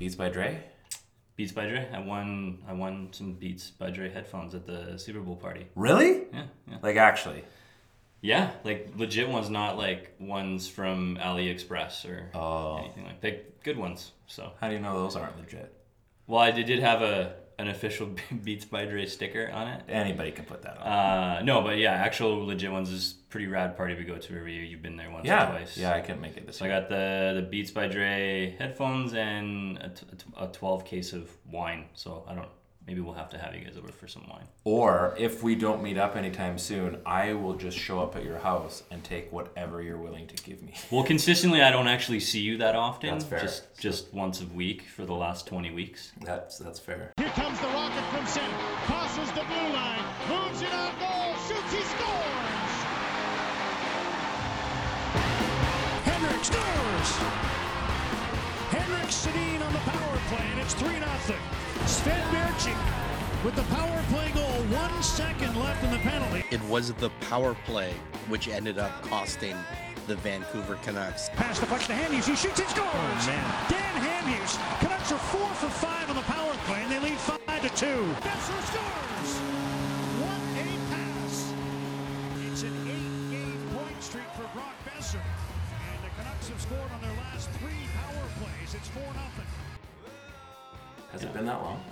Beats by Dre. Beats by Dre. I won. I won some Beats by Dre headphones at the Super Bowl party. Really? Yeah, yeah, Like actually. yeah. Like legit ones, not like ones from AliExpress or Oh. anything like. They good ones. So How do you know those aren't legit? well, I did, did have a an official Beats by Dre sticker on it. Anybody can put that on. Uh, no, but yeah, actual legit ones is pretty rad party we go to every year. You've been there once or twice. Yeah, I couldn't make it this So I got the the Beats by Dre headphones and a, t- a t- a 12 case of wine. So I don't. Maybe we'll have to have you guys over for some wine. Or if we don't meet up anytime soon, I will just show up at your house and take whatever you're willing to give me. Well, consistently, I don't actually see you that often. That's fair. Just just once a week for the last 20 weeks. That's that's fair. Here comes the rocket from center. Crosses the blue line. On the power play, and it's 3 0. Sven Baertschi with the power play goal. One second left in the penalty. It was the power play which ended up costing the Vancouver Canucks. Pass the puck to Hamhuis. He shoots and scores. Oh, Dan Hamhuis. Canucks are four for five on the power play, and they lead five to two. Boeser scores. What a pass! It's an eight-game point streak for Brock Boeser, and the Canucks have scored on their last three power plays. It's four nothing. Has it been that long?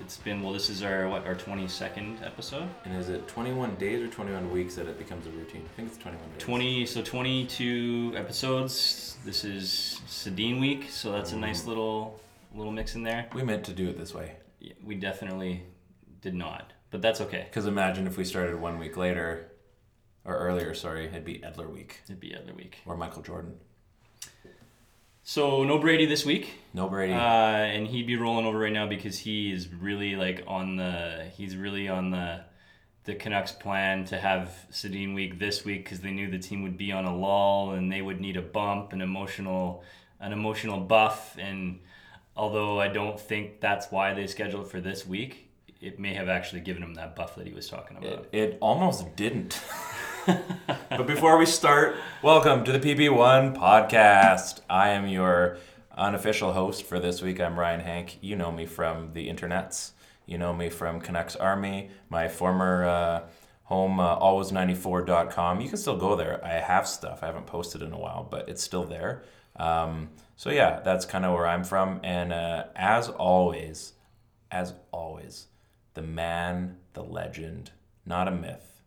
It's been well. This is our what our 22nd episode. And is it 21 days or 21 weeks that it becomes a routine? I think it's 21 days. 20 so 22 episodes. This is Sedin week, so that's a nice mm. little little mix in there. We meant to do it this way. Yeah, We definitely did not, but that's okay. Because imagine if we started one week later, or earlier, sorry, it'd be Edler week It'd be other week. or Michael Jordan. So no Brady this week. No Brady. Uh, and he'd be rolling over right now because he is really like on the he's really on the the Canucks plan to have Sedin week this week because they knew the team would be on a lull and they would need a bump, an emotional an emotional buff. And although I don't think that's why they scheduled for this week, it may have actually given him that buff that he was talking about. It, it almost didn't. but before we start, welcome to the PP1 podcast. I am your unofficial host for this week. I'm Ryan Hank. You know me from the internets. You know me from Canucks Army, my former uh, home, uh, always94.com. You can still go there. I have stuff. I haven't posted in a while, but it's still there. Um, so, yeah, that's kind of where I'm from. And uh, as always, as always, the man, the legend, not a myth,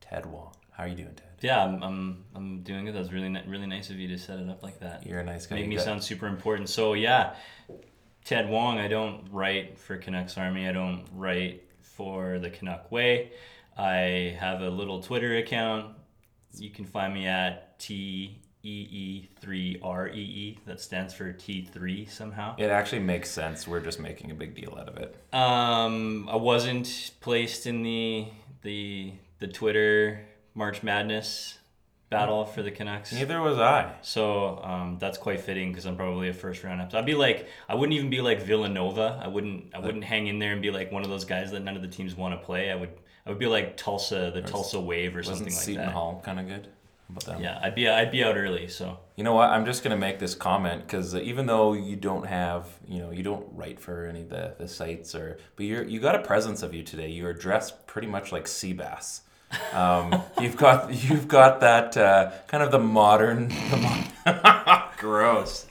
Ted Wong. How are you doing, Ted? Yeah, I'm, I'm, I'm doing it. That was really really nice of you to set it up like that. You're a nice guy. Make me got- sound super important. So yeah, Ted Wong. I don't write for Canucks Army. I don't write for the Canuck Way. I have a little Twitter account. You can find me at T E E three R E E. That stands for T three somehow. It actually makes sense. We're just making a big deal out of it. Um, I wasn't placed in the the the Twitter March Madness battle for the Canucks. Neither was I. So um, that's quite fitting because I'm probably a first round episode. So I'd be like, I wouldn't even be like Villanova. I wouldn't, I wouldn't hang in there and be like one of those guys that none of the teams want to play. I would, I would be like Tulsa, the Tulsa Wave or something like that. Seton that. Hall kind of good? About that? Yeah, I'd be, I'd be out early. So You know what? I'm just gonna make this comment because even though you don't have, you know, you don't write for any of the, the sites or, but you're you got a presence of you today. You are dressed pretty much like Seabass. Um, you've got you've got that uh, kind of the modern, the gross.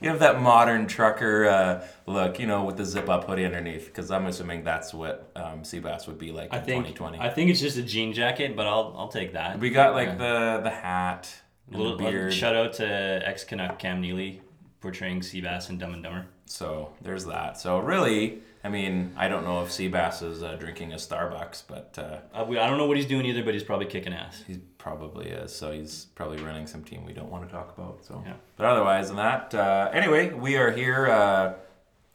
You have that modern trucker uh, look, you know, with the zip up hoodie underneath. Because I'm assuming that's what um, Seabass would be like I in think, 2020. I think it's just a jean jacket, but I'll, I'll take that. we got like Yeah. the the hat, little the beard. shout out to ex Canuck Cam Neely portraying Seabass in Dumb and Dumber. So there's that. So really, I mean, I don't know if Seabass is uh, drinking a Starbucks, but uh, Uh, we, I don't know what he's doing either, but he's probably kicking ass. he probably is. So he's probably running some team we don't want to talk about. So, Yeah. but otherwise than that, uh, anyway, we are here. Uh,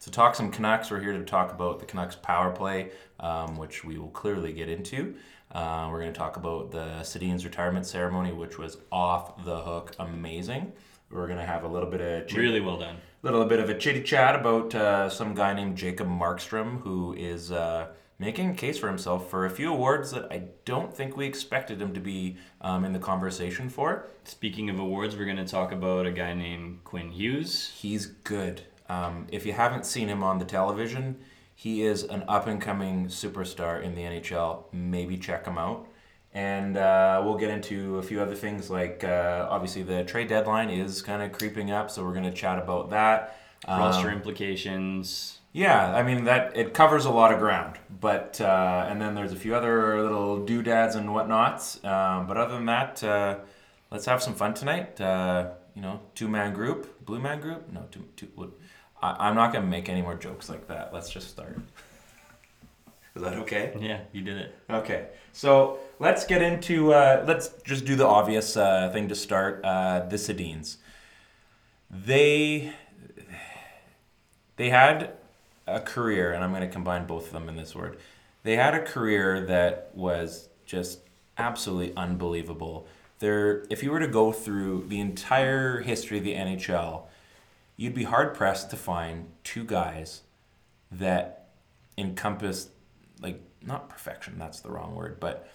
To talk some Canucks, we're here to talk about the Canucks power play, um, which we will clearly get into. Uh, we're going to talk about the Sedin's retirement ceremony, which was off the hook, amazing. We're going to have a little bit of Really well done. Little bit of a chitty chat about uh, some guy named Jacob Markstrom, who is uh, making a case for himself for a few awards that I don't think we expected him to be um, in the conversation for. Speaking of awards, we're going to talk about a guy named Quinn Hughes. He's good. Um, if you haven't seen him on the television, he is an up and coming superstar in the NHL. Maybe check him out. And uh, we'll get into a few other things like uh, obviously the trade deadline is kind of creeping up, so we're going to chat about that. Roster Um, implications. yeah, I mean that it covers a lot of ground, but uh, and then there's a few other little doodads and whatnots. Um, but other than that, uh, let's have some fun tonight. Uh, you know, two man group, blue man group. No, two two. I, I'm not gonna make any more jokes like that. Let's just start. Is that okay? Yeah, you did it. Okay, so let's get into uh, let's just do the obvious uh, thing to start. Uh, the Sedins. They they had a career, and I'm going to combine both of them in this word. They had a career that was just absolutely unbelievable. There, if you were to go through the entire history of the NHL, you'd be hard pressed to find two guys that encompassed like not perfection that's the wrong word but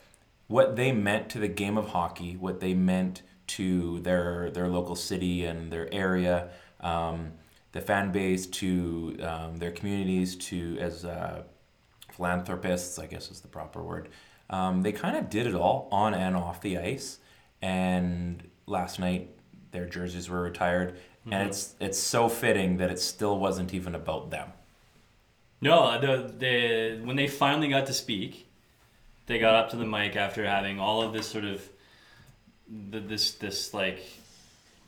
what they meant to the game of hockey what they meant to their their local city and their area um, the fan base to um, their communities to as uh, philanthropists i guess is the proper word. Um, they kind of did it all on and off the ice. And last night their jerseys were retired. And it's it's so fitting that it still wasn't even about them. No, the the when they finally got to speak, they got up to the mic after having all of this sort of the, this this like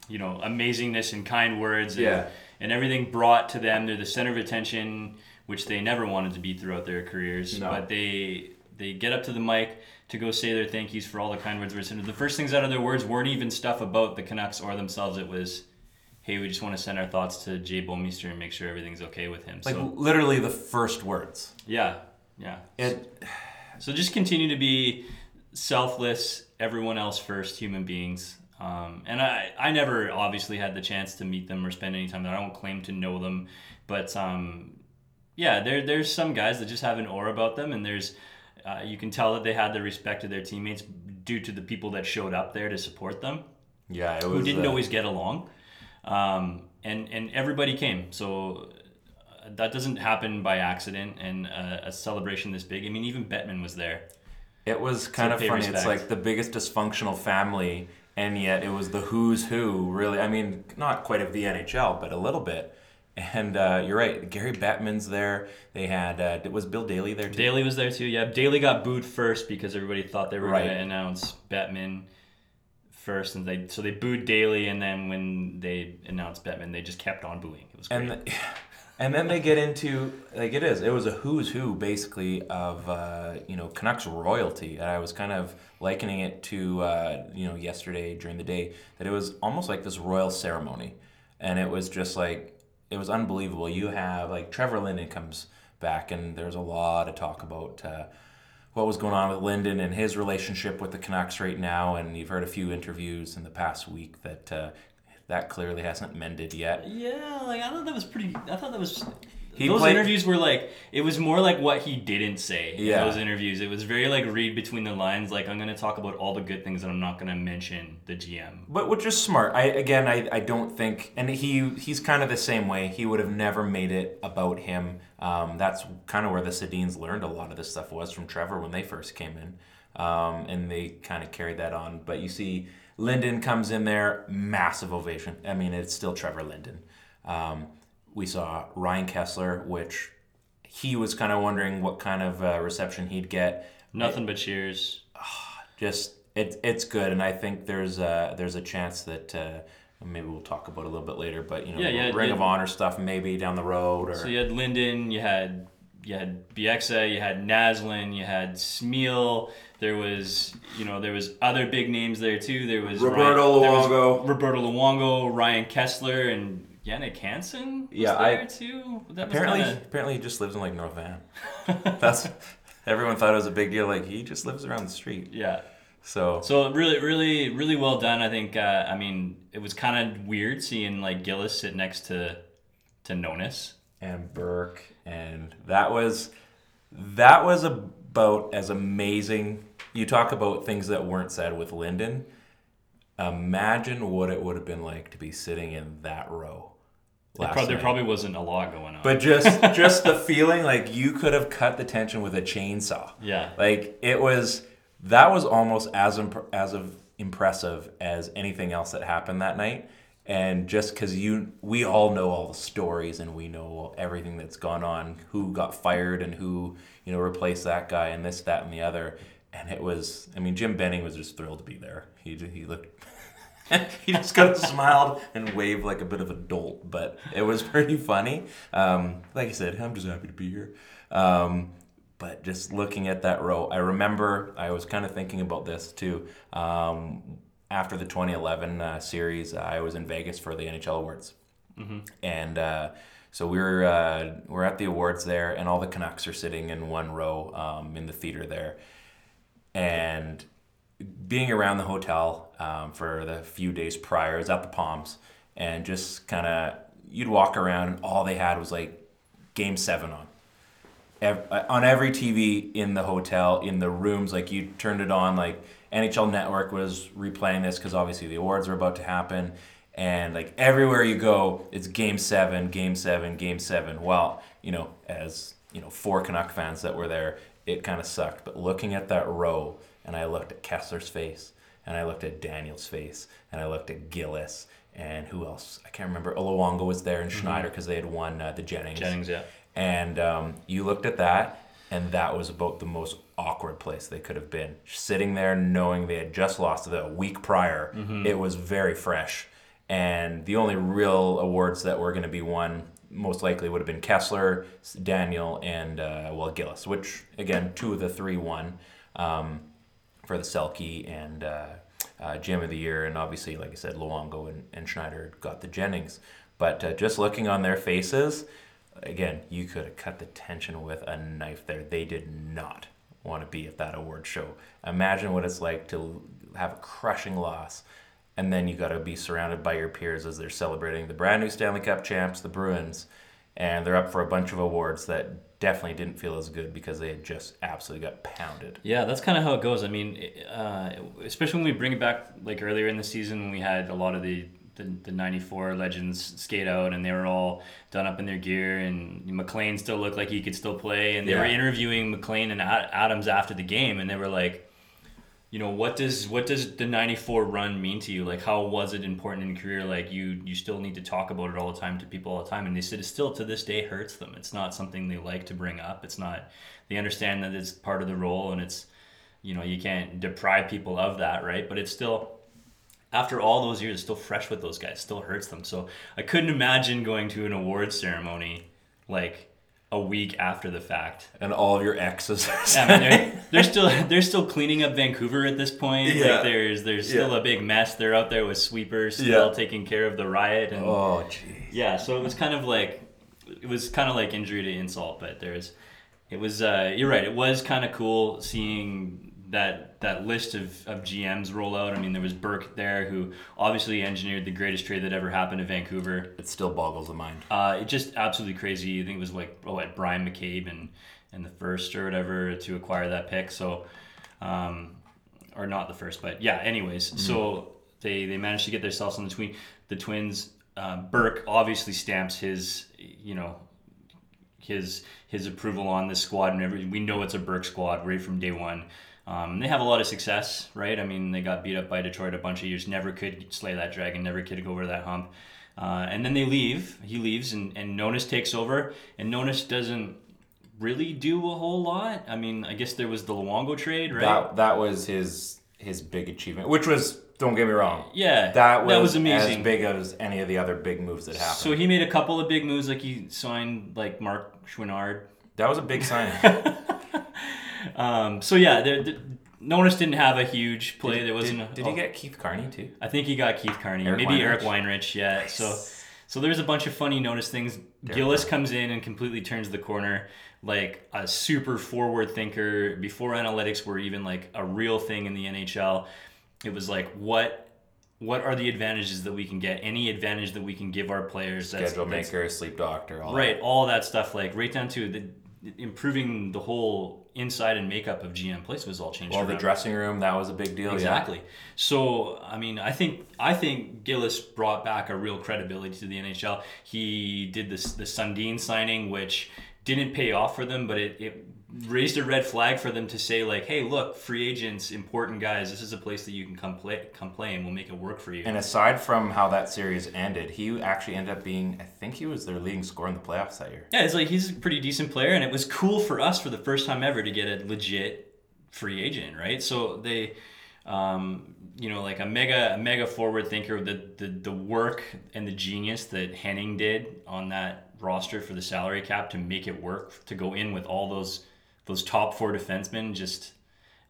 you know amazingness and kind words and, Yeah. and everything brought to them. They're the center of attention, which they never wanted to be throughout their careers. No. But they they get up to the mic to go say their thank yous for all the kind words. And the first things out of their words weren't even stuff about the Canucks or themselves. It was. Hey, we just want to send our thoughts to Jay Bouwmeester and make sure everything's okay with him. like so literally the first words yeah, yeah. it So just continue to be selfless, everyone else first, human beings. Um, and I, I never obviously had the chance to meet them or spend any time there. I don't claim to know them, but um, yeah, there there's some guys that just have an aura about them, and there's uh, you can tell that they had the respect of their teammates due to the people that showed up there to support them yeah it was who didn't uh, always get along, um, and and everybody came. So that doesn't happen by accident. And uh, a celebration this big. I mean, even Bettman was there. it was kind So of funny it's like the biggest dysfunctional family and yet it was the who's who really i mean not quite of the nhl but a little bit and uh, you're right gary bettman's there they had uh, was bill daly there too Daly was there too. Yeah, Daly got booed first because everybody thought they were Right. going to announce Bettman first, and they so they booed Daly, and then when they announced Bettman, they just kept on booing. It was great. and the, and then they get into like it is it was a who's who basically of uh, you know Canucks royalty. And I was kind of likening it to uh, you know yesterday during the day that it was almost like this royal ceremony. And it was just like it was unbelievable. You have like Trevor Linden comes back and there's a lot of talk about uh, what was going on with Linden and his relationship with the Canucks right now. And you've heard a few interviews in the past week that uh, that clearly hasn't mended yet yeah, like I thought that was pretty. I thought that was. He those played- interviews were like it was more like what he didn't say Yeah. in those interviews. It was very like read between the lines. Like I'm going to talk about all the good things, and I'm not going to mention the GM. But which is smart. I again, I, I don't think, and he he's kind of the same way. He would have never made it about him. Um, that's kind of where the Sedins learned a lot of this stuff was from Trevor when they first came in, um, and they kind of carried that on. But you see, Linden comes in there, massive ovation. I mean, it's still Trevor Linden. Um, we saw Ryan Kesler, which he was kind of wondering what kind of uh, reception he'd get Nothing but cheers. just it, it's good and i think there's a there's a chance that uh, maybe we'll talk about it a little bit later but you know Yeah, yeah, ring yeah. of honor stuff maybe down the road or So you had Linden, you had you had Bieksa, you had Naslund, you had Smyl. There was you know there was other big names there too. There was Roberto Ryan- there was Luongo. Roberto Luongo, Ryan Kesler, and Jannik Hansen was Yeah, I- too. That was Apparently, kinda- apparently he just lives in like North Van. That's everyone thought it was a big deal. Like he just lives around the street. yeah. So, So really, really, really well done. I think. Uh, I mean, it was kind of weird seeing like Gillis sit next to to Nonis. and Burke, and that was that was about as amazing. You talk about things that weren't said with Linden. Imagine what it would have been like to be sitting in that row. There, last prob- there probably wasn't a lot going on. But just just the feeling like you could have cut the tension with a chainsaw. Yeah. Like it was that was almost as imp- as of impressive as anything else that happened that night. And just because you, we all know all the stories and we know everything that's gone on, who got fired and who you know replaced that guy and this, that, and the other. And it was, I mean, Jim Benning was just thrilled to be there. He he looked he just kind of smiled and waved like a bit of a dolt, but it was pretty funny. Um, like I said, I'm just happy to be here. Um, but just looking at that row, I remember I was kind of thinking about this too. Um, after the 2011 uh, series, I was in Vegas for the NHL awards, and uh, so we were uh, we're at the awards there, and all the Canucks are sitting in one row um, in the theater there, and being around the hotel um, for the few days prior, I was at the Palms, and just kind of you'd walk around, and all they had was like Game Seven on. Ev- uh, on every TV in the hotel, in the rooms, like you turned it on, like NHL Network was replaying this because obviously the awards were about to happen, and like everywhere you go, it's Game Seven, Game Seven, Game Seven. Well, you know, as you know, four Canuck fans that were there, it kind of sucked. But looking at that row, and I looked at Kesler's face, and I looked at Daniel's face, and I looked at Gillis, and who else? I can't remember. Luongo was there, and Schneider because they had won uh, the Jennings. Jennings, yeah. And um, you looked at that, and that was about the most awkward place they could have been. Sitting there knowing they had just lost a week prior, it was very fresh. And the only real awards that were going to be won most likely would have been Kesler, Daniel, and uh, well Gillis, which again two of the three won um, for the Selke and uh, uh, Gym of the Year, and obviously, like I said, Luongo and, and Schneider got the Jennings. But uh, just looking on their faces, again, you could have cut the tension with a knife there. They did not want to be at that award show. Imagine what it's like to have a crushing loss, and then you got to be surrounded by your peers as they're celebrating the brand new Stanley Cup champs, the Bruins, and they're up for a bunch of awards that definitely didn't feel as good because they had just absolutely got pounded. Yeah, that's kind of how it goes. I mean, uh, especially when we bring it back like earlier in the season we had a lot of the the, the 94 legends skate out and they were all done up in their gear and McLean still looked like he could still play. And they were interviewing McLean and Ad- Adams after the game and they were like you know what does what does the 94 run mean to you? Like how was it important in career? Like you you still need to talk about it all the time to people all the time. And they said it still to this day hurts them. It's not something they like to bring up. It's not they understand that it's part of the role and it's you know you can't deprive people of that right? But it's still after all those years it's still fresh with those guys still hurts them so i couldn't imagine going to an awards ceremony like a week after the fact And all of your exes. are I mean, they're, they're still they're still cleaning up Vancouver at this point. Yeah. Like there's there's still Yeah. a big mess. They're out there with sweepers, still Yeah. taking care of the riot. And oh, jeez. yeah, so it was kind of like it was kind of like injury to insult. But there's it was uh, you're right. It was kind of cool seeing that that list of, of GMs roll out. I mean, there was Burke there who obviously engineered the greatest trade that ever happened to Vancouver. It still boggles the mind. Uh, it just absolutely crazy. I think it was like oh, at Bryan McCabe and and the first or whatever to acquire that pick. So, um, or not the first, but yeah. Anyways, so they they managed to get themselves on the twin the Twins. Uh, Burke obviously stamps his you know his his approval on this squad and every we know it's a Burke squad right from day one. Um, they have a lot of success, right? I mean, they got beat up by Detroit a bunch of years, never could slay that dragon, never could go over that hump. Uh, and then they leave. He leaves, and, and Nonis takes over. And Nonis doesn't really do a whole lot. I mean, I guess there was the Luongo trade, right? That that was his his big achievement, which was don't get me wrong. Yeah, that was, that was amazing. as big as any of the other big moves that happened. so he made a couple of big moves, like he signed like Marc Chouinard. that was a big sign. Um, so yeah, there, there, Nonis didn't have a huge play. there wasn't. Did, a, did he get Keith Carney too? I think he got Keith Carney, Eric maybe Weinrich? Eric Weinrich. Yeah. So, So there's a bunch of funny notice things. Gillis comes in and completely turns the corner, like a super forward thinker. Before analytics were even like a real thing in the NHL, it was like what what are the advantages that we can get? Any advantage that we can give our players? that's- Schedule that's- maker, sleep doctor, all right all that stuff like right down to the improving the whole inside and makeup of gm place was all changed Well, the dressing room that was a big deal. yeah. exactly so i mean i think i think gillis brought back a real credibility to the nhl he did this the sundin signing which didn't pay off for them but it, it raised a red flag for them to say like hey look free agents important guys this is a place that you can come play come play and we'll make it work for you And aside from how that series ended, he actually ended up being, I think he was their leading scorer in the playoffs that year. Yeah, it's like he's a pretty decent player, and it was cool for us for the first time ever to get a legit free agent, right? So they, um, you know, like a mega, a mega forward thinker, the, the the work and the genius that Henning did on that roster for the salary cap to make it work to go in with all those those top four defensemen, just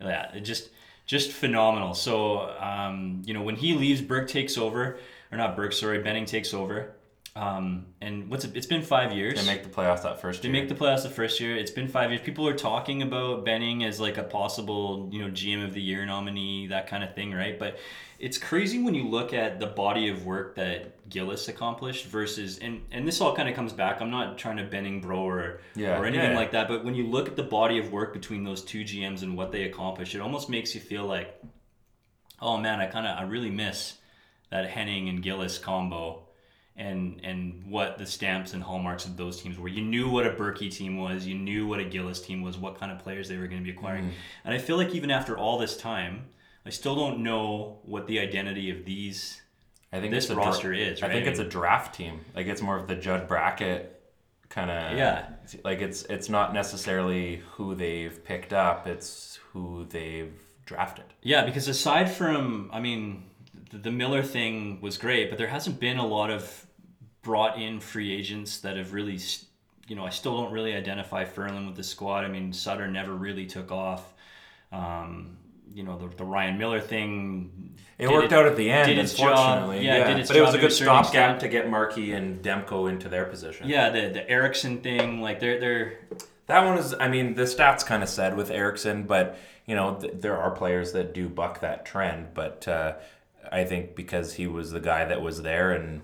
yeah, just just phenomenal. So um, you know, when he leaves, Burke takes over, or not Burke, sorry, Benning takes over. Um, and what's it? It's been five years. They make the playoffs that first They year. make the playoffs the first year. It's been five years. People are talking about Benning as like a possible, you know, GM of the year nominee, that kind of thing, right? But it's crazy when you look at the body of work that Gillis accomplished versus, and and this all kind of comes back. I'm not trying to Benning bro or Yeah, or anything yeah. like that, but when you look at the body of work between those two GMs and what they accomplished, it almost makes you feel like, oh man, I kind of I really miss that Henning and Gillis combo and and what the stamps and hallmarks of those teams were. You knew what a Berkey team was, you knew what a Gillis team was, what kind of players they were going to be acquiring. Mm. And I feel like even after all this time, I still don't know what the identity of these I think this a dra- roster is, I think it's a draft team. Like it's more of the Judd Brackett kind of. Yeah. Like it's it's not necessarily who they've picked up. It's who they've drafted. Yeah, because aside from, I mean, the, Miller thing was great, but there hasn't been a lot of brought in free agents that have really, you know, I still don't really identify Ferland with the squad. I mean, Sutter never really took off. Um, you know, the, the Ryan Miller thing. It did worked out at the end, did its job. unfortunately. Yeah, did its but it was a good stopgap to get Markey and Demko into their position. Yeah, the the Eriksson thing, like they're they're That one is, I mean, the stats kind of said with Eriksson, but you know, th- there are players that do buck that trend. But uh, I think because he was the guy that was there, and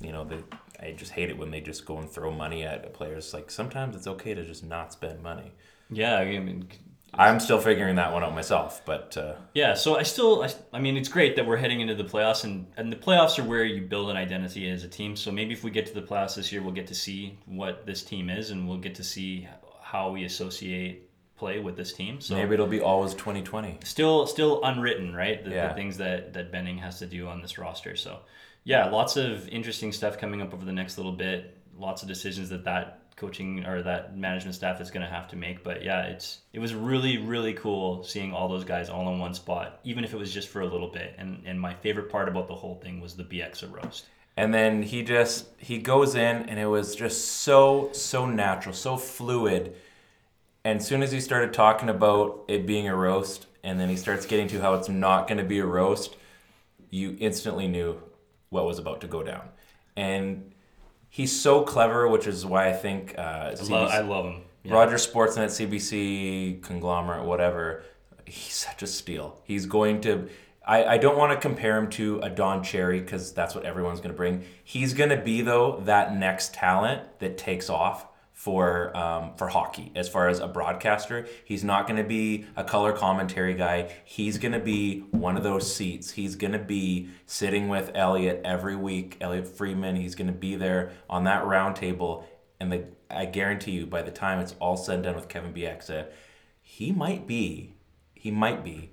you know, the, I just hate it when they just go and throw money at players. Like sometimes it's okay to just not spend money. yeah. I mean, I'm still figuring that one out myself, but uh, Yeah, so I still, I, I mean, it's great that we're heading into the playoffs, and, and the playoffs are where you build an identity as a team. So maybe if we get to the playoffs this year, we'll get to see what this team is, and we'll get to see how we associate play with this team. So maybe it'll be always 2020. still, still unwritten, right? The, Yeah. the things that that Benning has to do on this roster. So yeah, lots of interesting stuff coming up over the next little bit. Lots of decisions that that coaching or that management staff is going to have to make. But yeah, it's it was really really cool seeing all those guys all in one spot, even if it was just for a little bit. And and my favorite part about the whole thing was the Bieksa roast. And then he just he goes in and it was just so so natural, so fluid. And as soon as he started talking about it being a roast, and then he starts getting to how it's not going to be a roast, you instantly knew what was about to go down. And he's so clever, which is why I think uh, I love, I love him. Yeah. Roger Sportsnet, CBC, conglomerate, whatever. He's such a steal. He's going to. I, I don't want to compare him to a Don Cherry because that's what everyone's going to bring. He's going to be though that next talent that takes off for um, for hockey as far as a broadcaster. He's not going to be a color commentary guy. He's going to be one of those seats. He's going to be sitting with Elliotte every week. Elliotte Friedman. He's going to be there on that round table and the, I guarantee you, by the time it's all said and done with Kevin Bieksa, he might be, he might be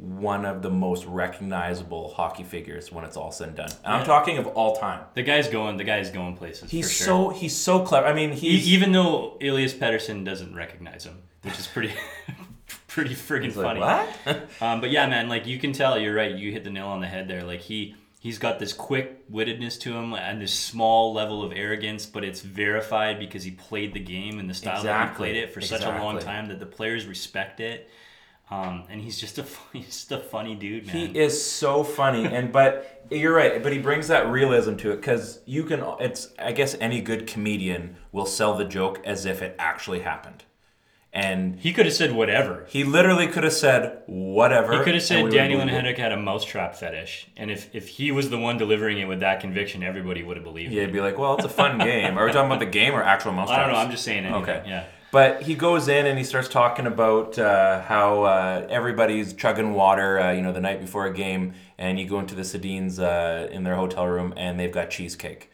one of the most recognizable hockey figures when it's all said and done. And I'm talking of all time. The guy's going. The guy's going places. He's for sure. so he's so clever. I mean, he's even though Elias Pettersson doesn't recognize him, which is pretty pretty friggin' he's like, funny. what? Um, but yeah, man, like you can tell, you're right. You hit the nail on the head there. Like he he's got this quick wittedness to him and this small level of arrogance, but it's verified because he played the game and the style that he played it for such a long time that the players respect it. Um, and he's just a he's just a funny dude, man. He is so funny, and but you're right. But he brings that realism to it because you can. It's I guess any good comedian will sell the joke as if it actually happened, and He could have said whatever. he literally could have said whatever. He could have said would Daniel and. Henrik had a mousetrap fetish, and if, if he was the one delivering it with that conviction, everybody would have believed Yeah, it. he'd be like, "Well, it's a fun game." Are we talking about the game or actual mouse I don't know. I'm just saying. Anything. Okay. Yeah. But he goes in and he starts talking about uh, how uh, everybody's chugging water, uh, you know, the night before a game, and you go into the Sedins uh, in their hotel room and they've got cheesecake,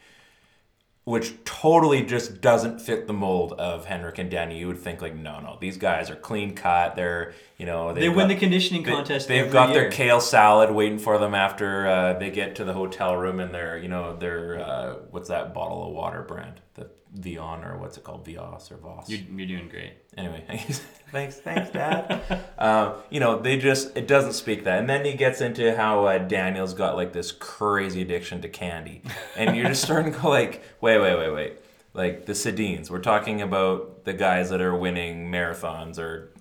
which totally just doesn't fit the mold of Henrik and Danny. You would think like, no, no, these guys are clean cut. They're, you know, They win got- the conditioning they- contest. They've got their kale salad waiting for them after uh, they get to the hotel room, and their, you know, their uh, what's that bottle of water brand? The Vion or what's it called? Vios or Voss? You're, you're doing great. anyway thanks. Thanks dad. Um, you know they just it doesn't speak that. And then he gets into how uh, daniel's got like this crazy addiction to candy. And you're just starting to go like wait wait wait wait. Like the sedins. We're talking about the guys that are winning marathons or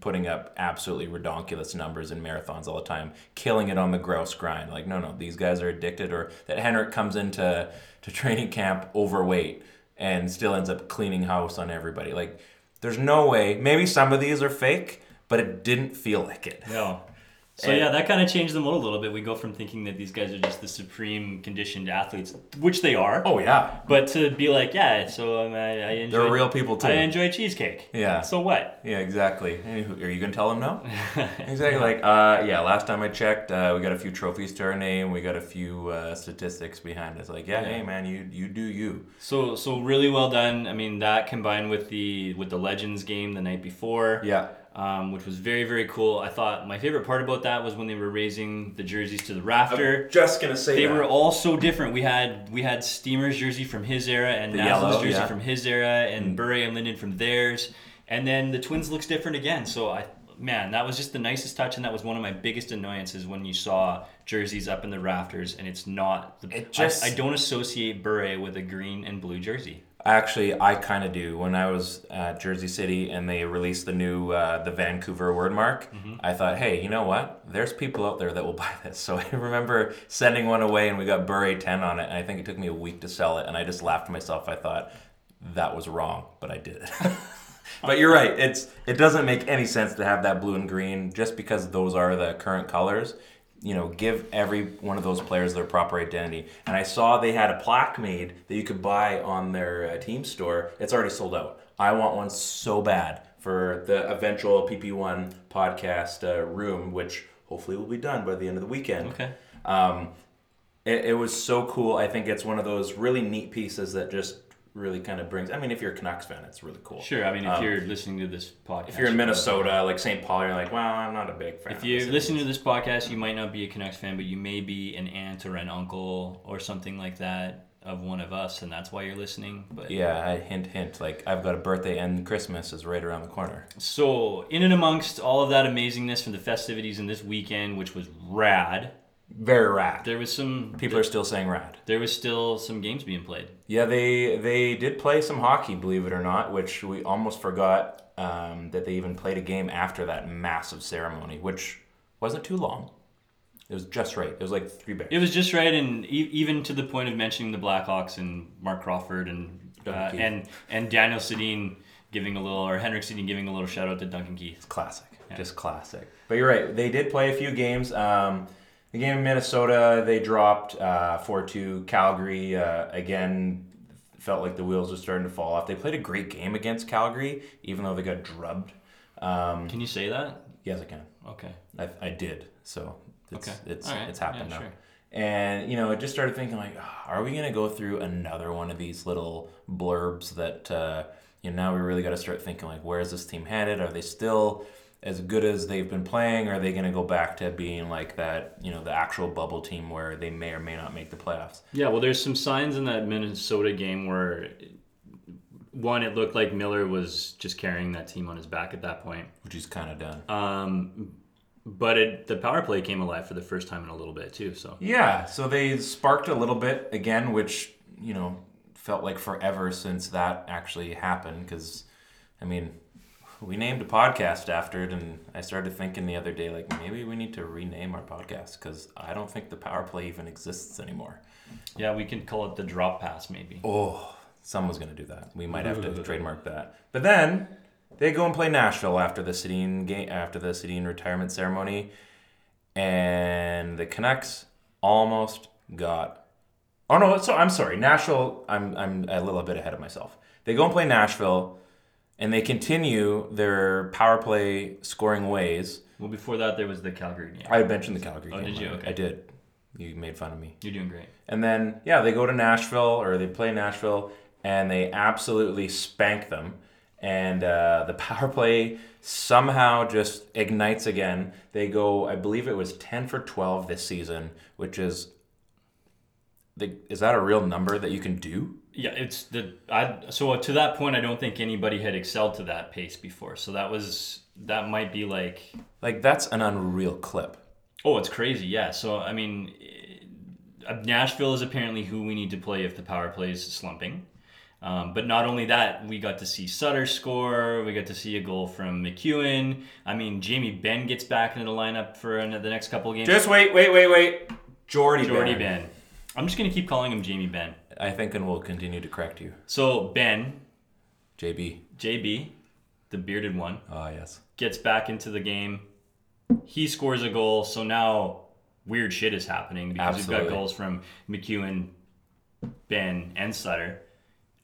putting up absolutely redonkulous numbers in marathons all the time killing it on the Grouse Grind. Like no no these guys are addicted or that henrik comes into to training camp overweight and still ends up cleaning house on everybody like there's no way. Maybe some of these are fake, but it didn't feel like it. No. So And- yeah, that kind of changed the mold a little bit. We go from thinking that these guys are just the supreme conditioned athletes, which they are. Oh yeah, But to be like, yeah, so um, I, I enjoy. they're real people too. I enjoy cheesecake. Yeah. So what? Yeah, exactly. Are you gonna tell them no? exactly. Like, uh, yeah. Last time I checked, uh, we got a few trophies to our name. We got a few uh, statistics behind us. Like, yeah, hey man, you you do you. So so really well done. I mean that combined with the with the Legends game the night before. Yeah. Um, which was very very cool. I thought my favorite part about that was when they were raising the jerseys to the rafter. Just gonna say they that. were all so different. We had we had Steamer's jersey from his era and The yellow, jersey yeah. from his era and Bure and Linden from theirs. And then the Twins looks different again. So I man, that was just the nicest touch and that was one of my biggest annoyances when you saw jerseys up in the rafters and it's not the, It just- I, I don't associate Bure with a green and blue jersey. Actually, I kind of do. When I was at Jersey City and they released the new uh, the Vancouver word mark, I thought, hey, you know what? There's people out there that will buy this. So I remember sending one away and we got Bure 10 on it. And I think it took me a week to sell it. And I just laughed to myself. I thought that was wrong, but I did it. but you're right. It's it doesn't make any sense to have that blue and green just because those are the current colors you know, give every one of those players their proper identity. And I saw they had a plaque made that you could buy on their uh, team store. It's already sold out. I want one so bad for the eventual PP1 podcast uh, room, which hopefully will be done by the end of the weekend. Okay. Um, it, it was so cool. I think it's one of those really neat pieces that just really kind of brings. I mean, if you're a Canucks fan, it's really cool. Sure. I mean, if Um, you're listening to this podcast, If you're in Minnesota, like St. Paul, you're like, well, I'm not a big fan. If you're this. listening to this podcast, you might not be a Canucks fan, but you may be an aunt or an uncle or something like that of one of us, and that's why you're listening. But Yeah, I hint, hint. Like I've got a birthday and Christmas is right around the corner. so in and amongst all of that amazingness from the festivities in this weekend, which was rad, Very rad. there was some People are still saying rad. there was still some games being played. Yeah, they they did play some hockey, believe it or not, which we almost forgot um, that they even played a game after that massive ceremony, which wasn't too long. It was just right. It was like three bears. It was just right, and e- even to the point of mentioning the Blackhawks and Marc Crawford and uh, and and Daniel Sedin giving a little or Henrik Sedin giving a little shout out to Duncan Keith. It's classic, just classic. But you're right. They did play a few games. Um, the game in Minnesota, they dropped four two. Calgary uh, again felt like the wheels were starting to fall off. They played a great game against Calgary, even though they got drubbed. Um, Can you say that? yes, I can. Okay. I, I did. So it's Okay. it's right. it's happened Yeah, now. sure. And you know, I just started thinking like, "Ah, are we gonna go through another one of these little blurbs that uh, you know now we really got to start thinking like, where is this team headed? Are they still as good as they've been playing? Are they gonna go back to being like that? You know, the actual bubble team where they may or may not make the playoffs. Yeah, well, there's some signs in that Minnesota game where, one, it looked like Miller was just carrying that team on his back at that point. Which he's kind of done. Um, but it, the power play came alive for the first time in a little bit too. So Yeah, so they sparked a little bit again, which you know felt like forever since that actually happened. Because, I mean, we named a podcast after it, and I started thinking the other day, like maybe we need to rename our podcast because I don't think the power play even exists anymore. Yeah, we can call it the drop pass maybe. Oh, someone's gonna do that. We might have to trademark that. But then they go and play Nashville after the Sedin game, after the Sedin retirement ceremony, and the Canucks almost got. Oh no! So I'm sorry, Nashville. I'm I'm a little bit ahead of myself. They go and play Nashville, and they continue their power play scoring ways. Well, before that, there was the Calgary game. I mentioned the Calgary Oh, game. did you? Okay. I did. You made fun of me. You're doing great. And then, yeah, they go to Nashville or they play Nashville and they absolutely spank them. And uh, the power play somehow just ignites again. They go, I believe it was 10 for 12 this season, which is. The, is that a real number that you can do? Yeah, it's the I so to that point I don't think anybody had excelled to that pace before. So that was that might be like Like, that's an unreal clip. oh, it's crazy. Yeah. So I mean eh, Nashville is apparently who we need to play if the power play is slumping. Um, but not only that, we got to see Sutter score. We got to see a goal from MacEwen. I mean, Jamie Benn gets back into the lineup for an- the next couple of games. Just wait, wait, wait, wait. Jordie, Jordie Benn. Benn. I'm just gonna keep calling him Jamie Benn. I think, and we'll continue to correct you. So Benn, JB. JB, the bearded one, Ah, yes. gets back into the game. He scores a goal, so now weird shit is happening because we've got goals from MacEwen, Benn, and Sutter.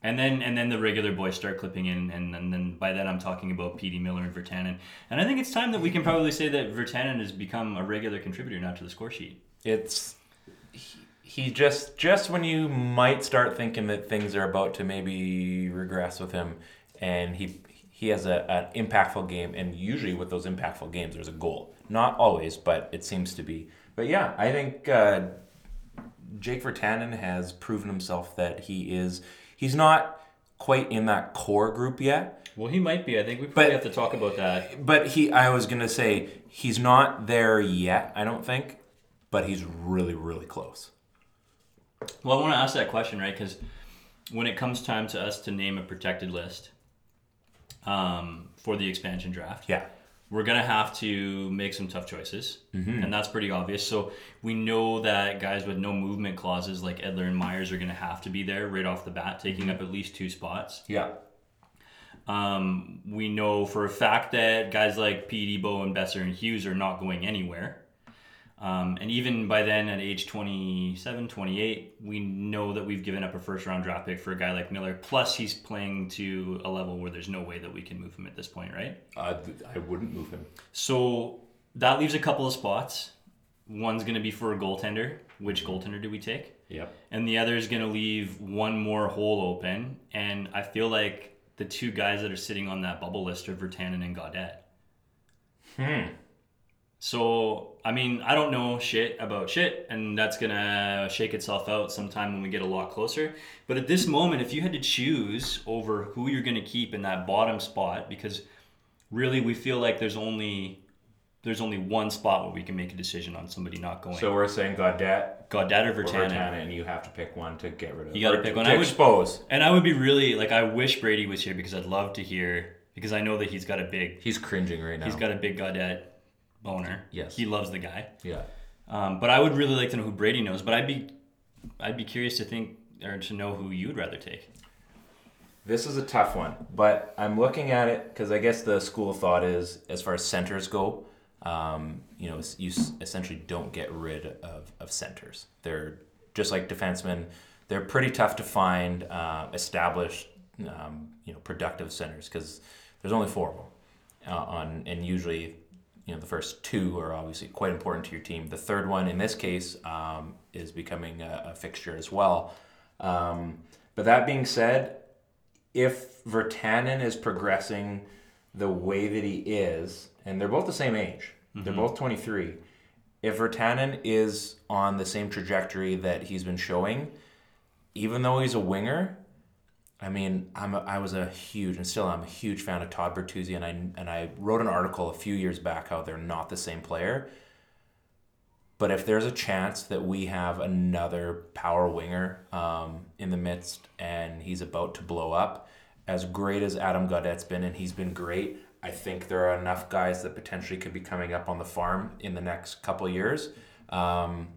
And then and then the regular boys start clipping in, and, and then by then I'm talking about Petey Miller and Virtanen. And I think it's time that we can probably say that Virtanen has become a regular contributor now to the score sheet. it's he, just just when you might start thinking that things are about to maybe regress with him and he he has a, an impactful game and usually with those impactful games there's a goal not always but it seems to be but yeah i think uh, jake virtanen has proven himself that he is he's not quite in that core group yet Well, he might be. I think we probably But- have to talk about that. but he i was gonna say he's not there yet i don't think but he's really really close Well, I want to ask that question, right? Because when it comes time to us to name a protected list um, for the expansion draft, yeah we're gonna have to make some tough choices, and that's pretty obvious. So we know that guys with no movement clauses like Edler and Myers are gonna have to be there right off the bat, taking up at least two spots. yeah Um, we know for a fact that guys like Petey Bo and Boeser and Hughes are not going anywhere. Um, and even by then, at age 27, 28, we know that we've given up a first round draft pick for a guy like Miller. Plus, he's playing to a level where there's no way that we can move him at this point, right? Uh, I wouldn't move him. So that leaves a couple of spots. One's going to be for a goaltender. Which goaltender do we take? Yep. and the other is going to leave one more hole open. And I feel like the two guys that are sitting on that bubble list are Virtanen and Gaudette. Hmm. So, I mean, I don't know shit about shit, and that's to shake itself out sometime when we get a lot closer. But at this moment, if you had to choose over who you're to keep in that bottom spot, because really we feel like there's only there's only one spot where we can make a decision on somebody not going. So we're saying Gaudette Gaudette or Virtanen. Virtanen, and you have to pick one to get rid of. You gotta or pick to one. I would- expose. And I would be really like I wish Brady was here because I'd love to hear because I know that he's got a big He's cringing right now. he's got a big Gaudette boner. Yes. He loves the guy. yeah. Um, but I would really like to know who Brady knows. But I'd be I'd be curious to think or to know who you'd rather take. This is a tough one, but I'm looking at it because I guess the school of thought is, as far as centers go, um, you know, you s- essentially don't get rid of, of centers. They're just like defensemen. They're pretty tough to find uh, established, um, you know, productive centers because there's only four of them uh, on, and usually, you know, the first two are obviously quite important to your team. The third one, in this case, um, is becoming a, a fixture as well. Um, but that being said, if Virtanen is progressing the way that he is, and they're both the same age, they're both 23. If Virtanen is on the same trajectory that he's been showing, even though he's a winger, I mean, I'm a, I was a huge and still I'm a huge fan of Todd Bertuzzi, and I and I wrote an article a few years back how they're not the same player. But if there's a chance that we have another power winger um, in the midst and he's about to blow up, as great as Adam Gaudette's been, and he's been great, I think there are enough guys that potentially could be coming up on the farm in the next couple years um,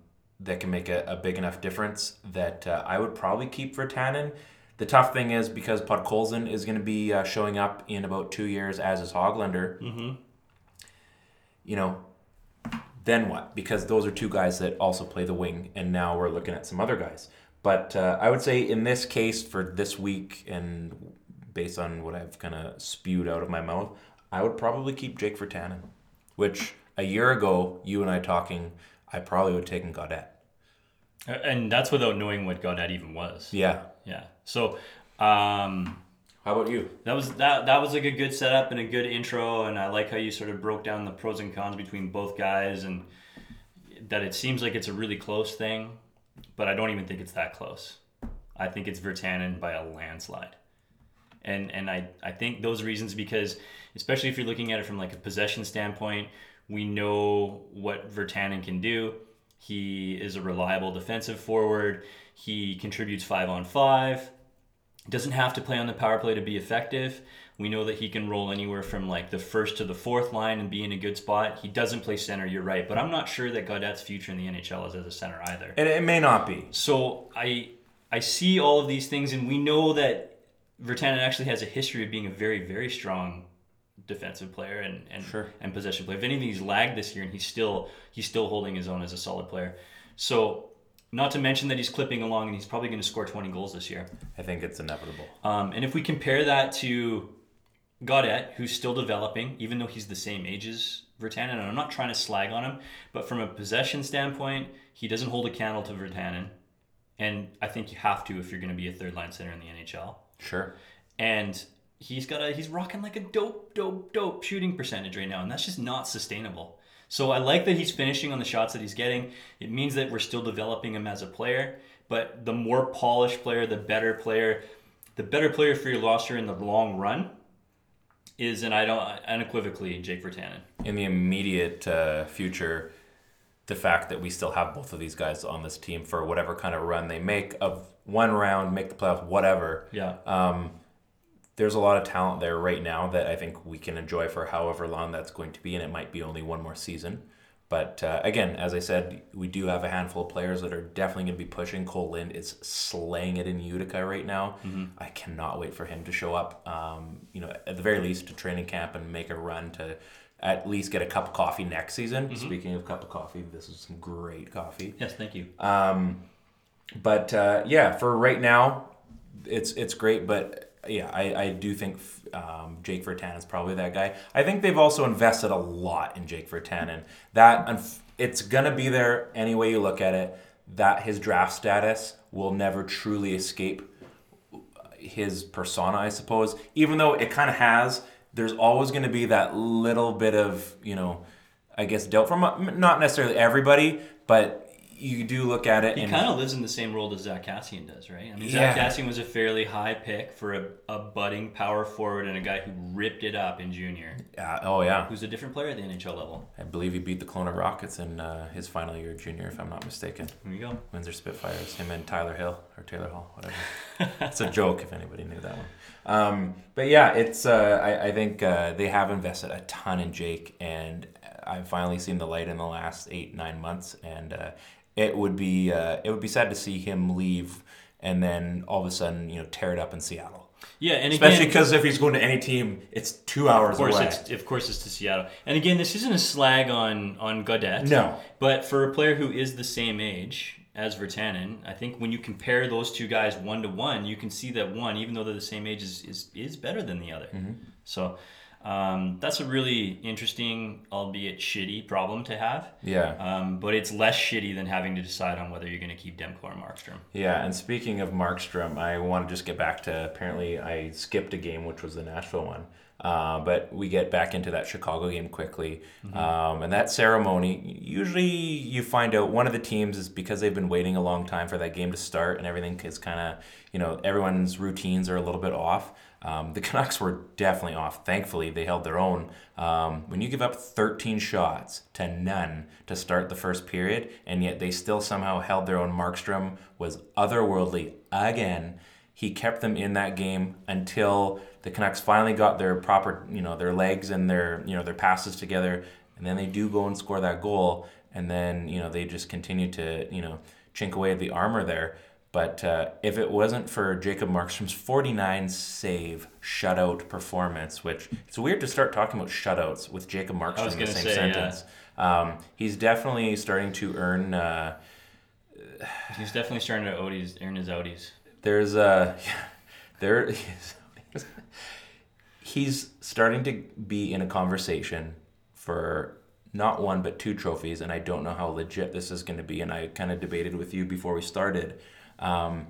that can make a, a big enough difference that uh, I would probably keep for Virtanen. The tough thing is because Podkolzin is going to be uh, showing up in about two years as his Hoglander. Mm-hmm. You know, then what? Because those are two guys that also play the wing, and now we're looking at some other guys. But uh, I would say in this case for this week, and based on what I've kind of spewed out of my mouth, I would probably keep Jake Virtanen, which a year ago, you and I talking, I probably would have taken Gaudette. And that's without knowing what Gaudette even was. Yeah. Yeah. So um, How about you? that was that that was like a good setup and a good intro, and I like how you sort of broke down the pros and cons between both guys, and that it seems like it's a really close thing, but I don't even think it's that close. I think it's Virtanen by a landslide. And and I, I think those reasons because especially if you're looking at it from like a possession standpoint, we know what Virtanen can do. He is a reliable defensive forward. He contributes five on five. Doesn't have to play on the power play to be effective. We know that he can roll anywhere from like the first to the fourth line and be in a good spot. He doesn't play center, you're right, but I'm not sure that Gaudette's future in the NHL is as a center either. And it may not be. So I I see all of these things, and we know that Virtanen actually has a history of being a very very strong defensive player and and, Sure. and possession player. If anything, he's lagged this year, and he's still he's still holding his own as a solid player. So not to mention that he's clipping along, and he's probably going to score 20 goals this year. I think it's inevitable. Um, and if we compare that to Gaudette, who's still developing, even though he's the same age as Virtanen, and I'm not trying to slag on him, but from a possession standpoint, he doesn't hold a candle to Virtanen. And I think you have to if you're going to be a third line center in the NHL. Sure. And he's got a he's rocking like a dope, dope, dope shooting percentage right now, and that's just not sustainable. So I like that he's finishing on the shots that he's getting. It means that we're still developing him as a player. But the more polished player, the better player, the better player for your roster in the long run is, and I don't unequivocally, Jake Virtanen. in the immediate uh, future, the fact that we still have both of these guys on this team for whatever kind of run they make of one round, make the playoffs, whatever. Yeah. Um, there's a lot of talent there right now that I think we can enjoy for however long that's going to be, and it might be only one more season. But uh, again, as I said, we do have a handful of players that are definitely going to be pushing. Cole Lind is slaying it in Utica right now. I cannot wait for him to show up. Um, you know, at the very least, to training camp and make a run to at least get a cup of coffee next season. Speaking of cup of coffee, this is some great coffee. Yes, thank you. Um, but uh, yeah, for right now, it's it's great. But yeah, I, I do think um, Jake Virtanen is probably that guy. I think they've also invested a lot in Jake Virtanen. That it's gonna be there any way you look at it. That his draft status will never truly escape his persona, I suppose. Even though it kind of has, there's always to be that little bit of, you know, I guess doubt from not necessarily everybody, but you do look at it He kind of lives in the same role as Zack Kassian does, right? I mean, Yeah. Zack Kassian was a fairly high pick for a, a budding power forward and a guy who ripped it up in junior, uh, oh yeah, who's a different player at the NHL level. I believe he beat the Kelowna Rockets in uh, his final year junior, if I'm not mistaken. There you go. Windsor Spitfires, him and Tyler Hill or Taylor Hall, whatever. it's a joke if anybody knew that one. Um, but yeah, it's uh, I, I think uh, they have invested a ton in Jake, and I've finally seen the light in the last eight nine months, and uh, it would be uh, it would be sad to see him leave and then all of a sudden you know tear it up in Seattle. Yeah, and Especially because if he's going to any team, it's two hours of course away. it's of course it's to Seattle. And again, this isn't a slag on on Gaudette. No. But for a player who is the same age as Virtanen, I think when you compare those two guys one to one, you can see that one, even though they're the same age, is is, is better than the other. Mm-hmm. So um, that's a really interesting, albeit shitty, problem to have. Yeah. Um, but it's less shitty than having to decide on whether you're going to keep Demko or Markstrom. Yeah, and speaking of Markstrom, I want to just get back to apparently I skipped a game, which was the Nashville one. Uh, but we get back into that Chicago game quickly. Um, and that ceremony, usually you find out one of the teams is because they've been waiting a long time for that game to start and everything is kind of, you know, everyone's routines are a little bit off. Um, the Canucks were definitely off. Thankfully, they held their own. Um, when you give up 13 shots to none to start the first period, and yet they still somehow held their own, Markstrom was otherworldly again. he kept them in that game until the Canucks finally got their proper, you know, their legs and their, you know, their passes together, and then they do go and score that goal, and then you know they just continue to, you know, chink away the armor there. But uh, if it wasn't for Jacob Markstrom's 49 save shutout performance, which it's weird to start talking about shutouts with Jacob Markstrom in the same say, sentence. Yeah. Um, he's definitely starting to earn. Uh, he's definitely starting to Odie's, earn his outies. There's a, yeah, there, he's, he's starting to be in a conversation for not one but two trophies, and I don't know how legit this is going to be. And I kind of debated with you before we started um,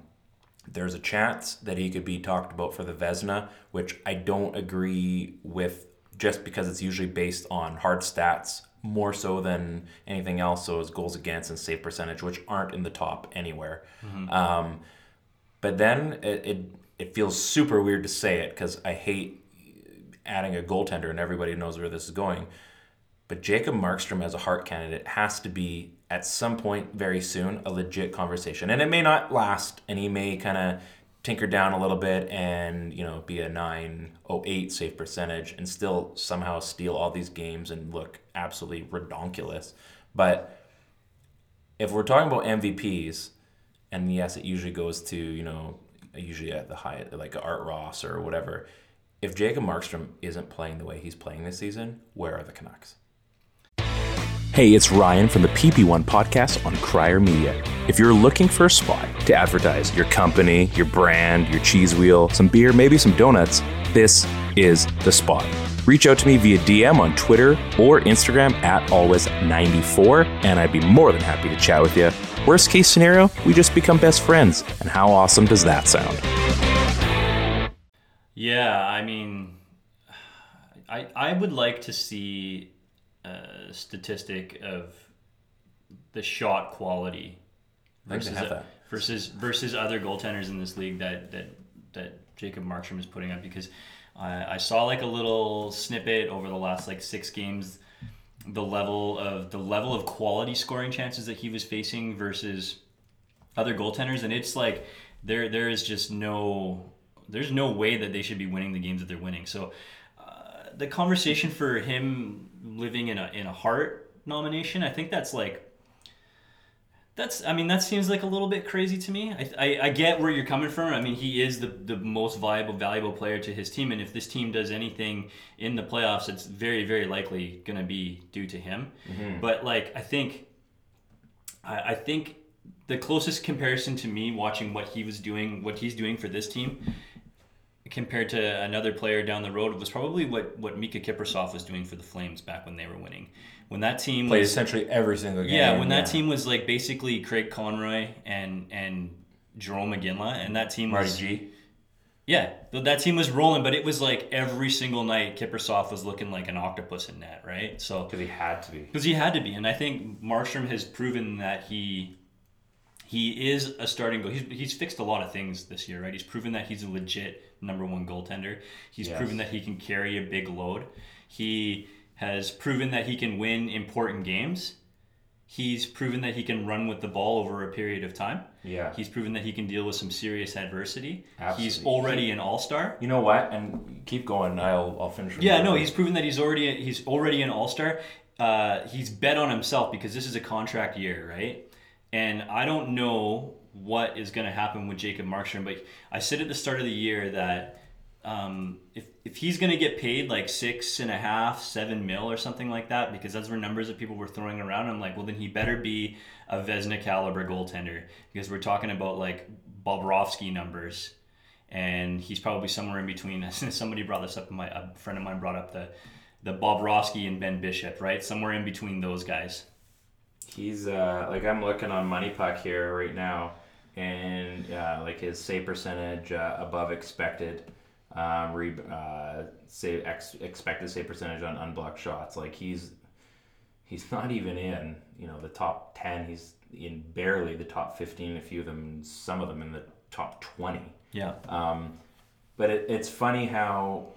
there's a chance that he could be talked about for the Vezina, which I don't agree with just because it's usually based on hard stats more so than anything else. So his goals against and save percentage, which aren't in the top anywhere. Mm-hmm. Um, but then it, it, it feels super weird to say it because I hate adding a goaltender and everybody knows where this is going. But Jacob Markstrom as a Hart candidate has to be at some point very soon a legit conversation. And it may not last and he may kind of tinker down a little bit and, you know, be a 908 save percentage and still somehow steal all these games and look absolutely redonkulous. But if we're talking about MVPs, and yes, it usually goes to, you know, usually at the high, like Art Ross or whatever. If Jacob Markstrom isn't playing the way he's playing this season, where are the Canucks? Hey, it's Ryan from the PP1 podcast on Crier Media. If you're looking for a spot to advertise your company, your brand, your cheese wheel, some beer, maybe some donuts, this is the spot. Reach out to me via DM on Twitter or Instagram at always94, and I'd be more than happy to chat with you. Worst case scenario, we just become best friends. And how awesome does that sound? Yeah, I mean, I, I would like to see uh, statistic of the shot quality versus versus versus other goaltenders in this league that that that Jacob Markstrom is putting up because I, I saw like a little snippet over the last like six games the level of the level of quality scoring chances that he was facing versus other goaltenders and it's like there there is just no there's no way that they should be winning the games that they're winning. So the conversation for him living in a in a Hart nomination. I think that's like that's I mean that seems like a little bit crazy to me. I, I, I, get where you're coming from. I mean he is the, the most viable valuable player to his team and if this team does anything in the playoffs it's very very likely going to be due to him. Mm-hmm. But like I think I, I think the closest comparison to me watching what he was doing what he's doing for this team compared to another player down the road it was probably what what Miikka Kiprusoff was doing for the Flames back when they were winning. When that team played was, essentially every single game. Yeah, when that team was like basically Craig Conroy and and Jarome Iginla, and that team Marty was G. Yeah, that team was rolling, but it was like every single night Kiprusoff was looking like an octopus in net, right? So because he had to be. Because he had to be, and I think Markstrom has proven that he he is a starting goal. He's, he's fixed a lot of things this year, right? He's proven that he's a legit number one goaltender. He's yes. proven that he can carry a big load. He has proven that he can win important games. He's proven that he can run with the ball over a period of time. Yeah. He's proven that he can deal with some serious adversity. Absolutely. He's already an all-star. You know what? And keep going. I'll I'll finish. Yeah, no, he's proven that he's already he's already an all-star. Uh, he's bet on himself because this is a contract year, right? And I don't know what is going to happen with Jacob Markstrom, but I said at the start of the year that um, if, if he's going to get paid like six and a half, seven mil or something like that, because those were numbers that people were throwing around, I'm like, well, then he better be a Vezina caliber goaltender because we're talking about like Bobrovsky numbers. And he's probably somewhere in between. Somebody brought this up. My a friend of mine brought up the the Bobrovsky and Ben Bishop, right? Somewhere in between those guys. He's uh, like I'm looking on MoneyPuck here right now, and uh, like his save percentage uh, above expected, um, re- uh, save ex- expected save percentage on unblocked shots. Like he's he's not even in you know the top ten. He's in barely the top fifteen. A few of them, some of them in the top twenty. Yeah. Um, but it, it's funny how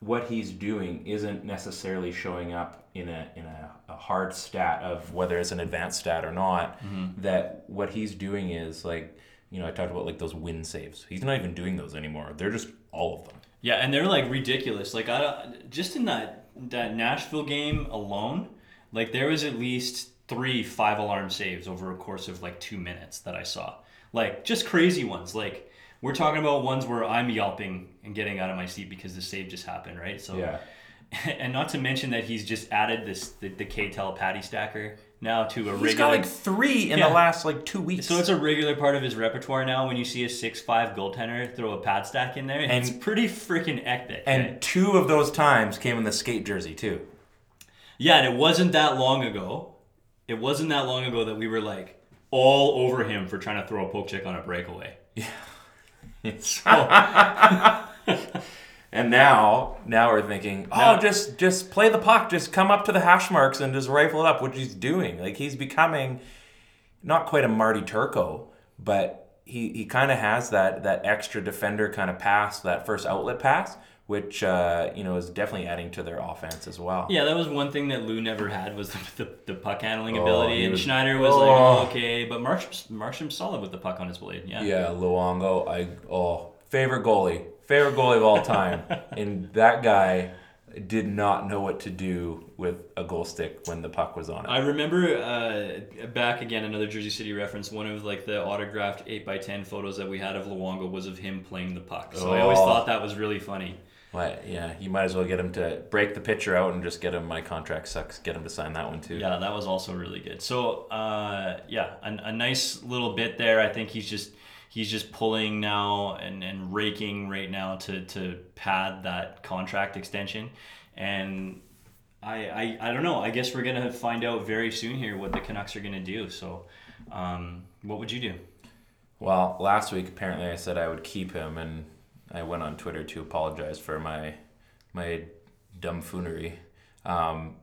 what he's doing isn't necessarily showing up in a in a, a hard stat of whether it's an advanced stat or not. Mm-hmm. That what he's doing is like you know, I talked about like those win saves. He's not even doing those anymore. They're just all of them. Yeah, and they're like ridiculous. Like I just in that that Nashville game alone, like there was at least three five alarm saves over a course of like two minutes that I saw. Like just crazy ones. Like we're talking about ones where I'm yelping and getting out of my seat because the save just happened, right? So Yeah. and not to mention that he's just added this the, the K-Tel patty stacker now to a He's regular got like three in Yeah. the last like two weeks. so it's a regular part of his repertoire now. When you see a six-five goaltender throw a pad stack in there, and it's pretty freaking epic. and right? two of those times came in the skate jersey too. Yeah, and it wasn't that long ago. It wasn't that long ago that we were like all over him for trying to throw a poke check on a breakaway. Yeah. so, And now, now we're thinking, oh, just just play the puck, just come up to the hash marks and just rifle it up, which he's doing. Like he's becoming not quite a Marty Turco, but he, he kind of has that that extra defender kind of pass, that first outlet pass, which uh, you know is definitely adding to their offense as well. yeah, that was one thing that Lou never had was the, the, the puck handling Oh, ability, and was- Schneider was Oh. like, oh, okay, but Markham's, Markham's solid with the puck on his blade. Yeah. Yeah, Luongo, I oh favorite goalie, favorite goalie of all time, and that guy did not know what to do with a goal stick when the puck was on it. I remember uh, back again another Jersey City reference. One of like the autographed eight x ten photos that we had of Luongo was of him playing the puck. So I always Oh. thought that was really funny. But yeah, you might as well get him to break the pitcher out and just get him. My contract sucks. Get him to sign that one too. Yeah, that was also really good. So uh, yeah, a, a nice little bit there. I think he's just he's just pulling now and, and raking right now to to pad that contract extension, and I, I I don't know. I guess we're gonna find out very soon here what the Canucks are gonna do. So, um, what would you do? Well, last week apparently I said I would keep him, and I went on Twitter to apologize for my my dumbfoonery. Um,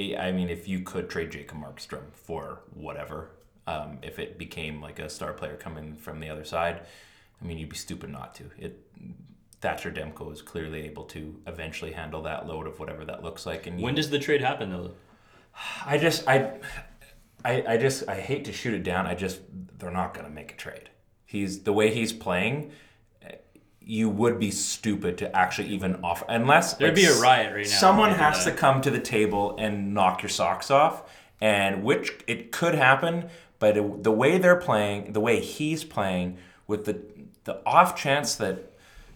I mean, if you could trade Jacob Markstrom for whatever, um, if it became like a star player coming from the other side, I mean, you'd be stupid not to. It Thatcher Demko is clearly able to eventually handle that load of whatever that looks like. And you- When does the trade happen though? I just I, I I just I hate to shoot it down. I just they're not gonna make a trade. He's the way he's playing. You would be stupid to actually even offer unless There'd like, be a riot right now Someone has to come to the table and knock your socks off, and which it could happen. But it, the way they're playing, the way he's playing, with the the off chance that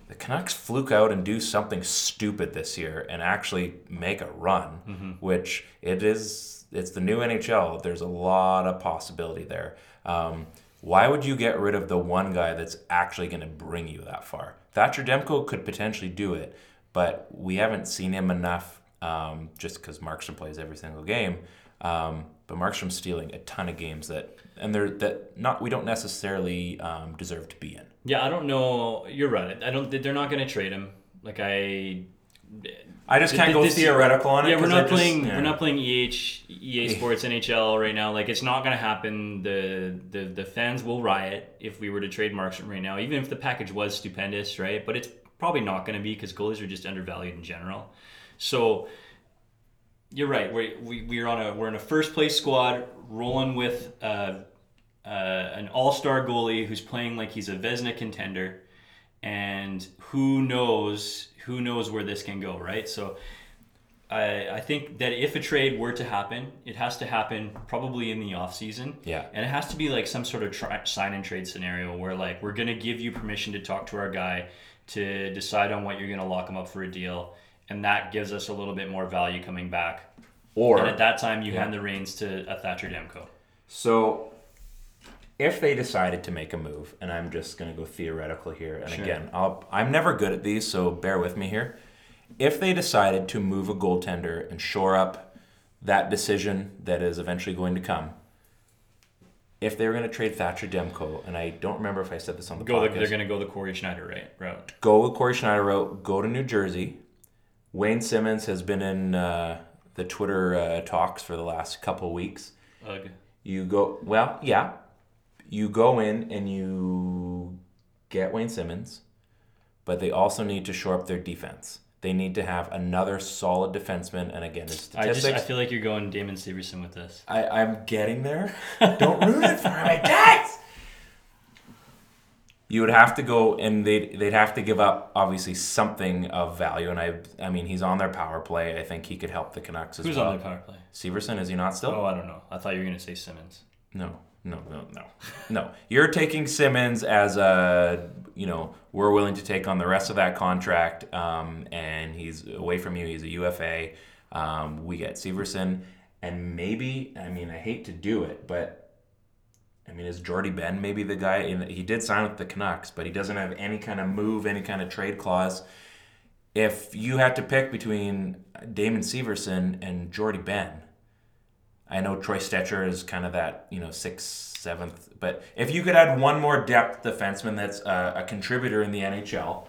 the Canucks fluke out and do something stupid this year and actually make a run, Mm-hmm. which it is. It's the new NHL. There's a lot of possibility there. Um, why would you get rid of the one guy that's actually going to bring you that far? Thatcher Demko could potentially do it, but we haven't seen him enough. Um, just because Markstrom plays every single game, um, but Markstrom's stealing a ton of games that, and they're that not we don't necessarily um, deserve to be in. Yeah, I don't know. You're right. I don't. They're not going to trade him. Like I. I just can't go theoretical on it. Yeah, we're not I just- playing. yeah. We're not playing EH, EA Sports, NHL right now. Like it's not going to happen. The, the the fans will riot if we were to trade Markstrom right now, even if the package was stupendous, right? But it's probably not going to be because goalies are just undervalued in general. So you're right. We we we're on a we're in a first place squad, rolling with uh, uh, an all star goalie who's playing like he's a Vezina contender, and who knows who knows where this can go, right? So. I, I think that if a trade were to happen, it has to happen probably in the off season. Yeah. And it has to be like some sort of tri- sign and trade scenario where like we're gonna give you permission to talk to our guy to decide on what you're gonna lock him up for a deal, and that gives us a little bit more value coming back. Or And at that time, you hand the reins to a Thatcher Demko. So, if they decided to make a move, and I'm just going to go theoretical here, and Sure. again, I'll, I'm never good at these, so bear with me here. If they decided to move a goaltender and shore up that decision that is eventually going to come, if they were going to trade Thatcher Demko, and I don't remember if I said this on the Go. The, podcast, they're gonna go the Cory Schneider right route. go with Cory Schneider route, go to New Jersey. Wayne Simmonds has been in uh, the Twitter uh, talks for the last couple weeks. Ugh. You go well, yeah. You go in and you get Wayne Simmonds, but they also need to shore up their defense. They need to have another solid defenseman, and again, his I just. I feel like you're going Damon Severson with this. I, I'm getting there. Don't ruin it for me, guys. you would have to go and they'd they'd have to give up obviously something of value. And I I mean he's on their power play. I think he could help the Canucks as Who's well. on the power play? Severson is he not still? Oh, I don't know. I thought you were gonna say Simmonds. No, no, no, no, no. You're taking Simmonds as a, you know, we're willing to take on the rest of that contract, um, and he's away from you. He's a UFA. Um, we get Severson, and maybe, I mean, I hate to do it, but I mean, is Jordie Benn maybe the guy? In, he did sign with the Canucks, but he doesn't have any kind of move, any kind of trade clause. If you had to pick between Damon Severson and Jordie Benn, I know Troy Stecher is kind of that, you know, sixth, seventh. But if you could add one more depth defenseman that's a, a contributor in the NHL,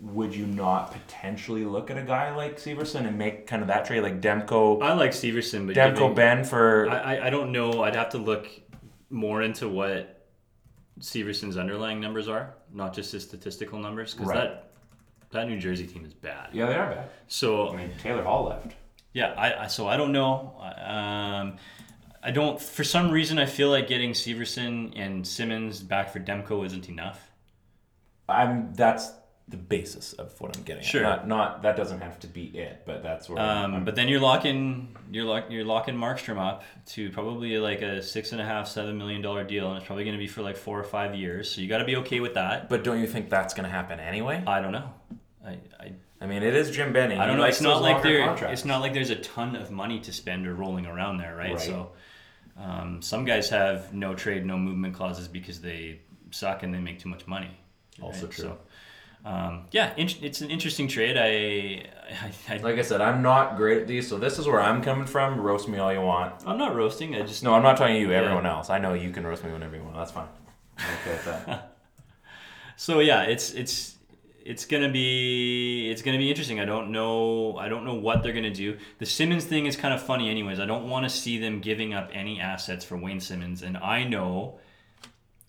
would you not potentially look at a guy like Severson and make kind of that trade, like Demko, I like Severson, but Demko giving- Benn for? I, I- I don't know. I'd have to look more into what Severson's underlying numbers are, not just his statistical numbers, because Right. that that New Jersey team is bad. yeah, they are bad. So I mean, Taylor Hall left. Yeah, I, I so I don't know. Um, I don't. For some reason, I feel like getting Severson and Simmonds back for Demko isn't enough. I'm. That's the basis of what I'm getting. Sure. At. Not, not that doesn't have to be it, but that's where. I'm- Um, but then you're locking you're lock, you're locking Markstrom up to probably like a six and a half seven million dollar deal, and it's probably going to be for like four or five years. So you got to be okay with that. but don't you think that's going to happen anyway? I don't know. I, I, I mean, it is Jim Benning. I don't know. It's not like there. contracts. It's not like there's a ton of money to spend or rolling around there, right? Right. So um, some guys have no trade, no movement clauses because they suck and they make too much money. Also right? true. So, um, yeah, it's an interesting trade. I, I, I Like I said, I'm not great at these, so this is where I'm coming from. Roast me all you want. I'm not roasting. I just No, I'm not talking to you. Everyone else. I know you can roast me whenever you want. That's fine. I'm okay with that. So yeah, it's it's it's gonna be it's gonna be interesting. I don't know I don't know what they're gonna do. The Simmonds thing is kind of funny, anyways. I don't want to see them giving up any assets for Wayne Simmonds, and I know,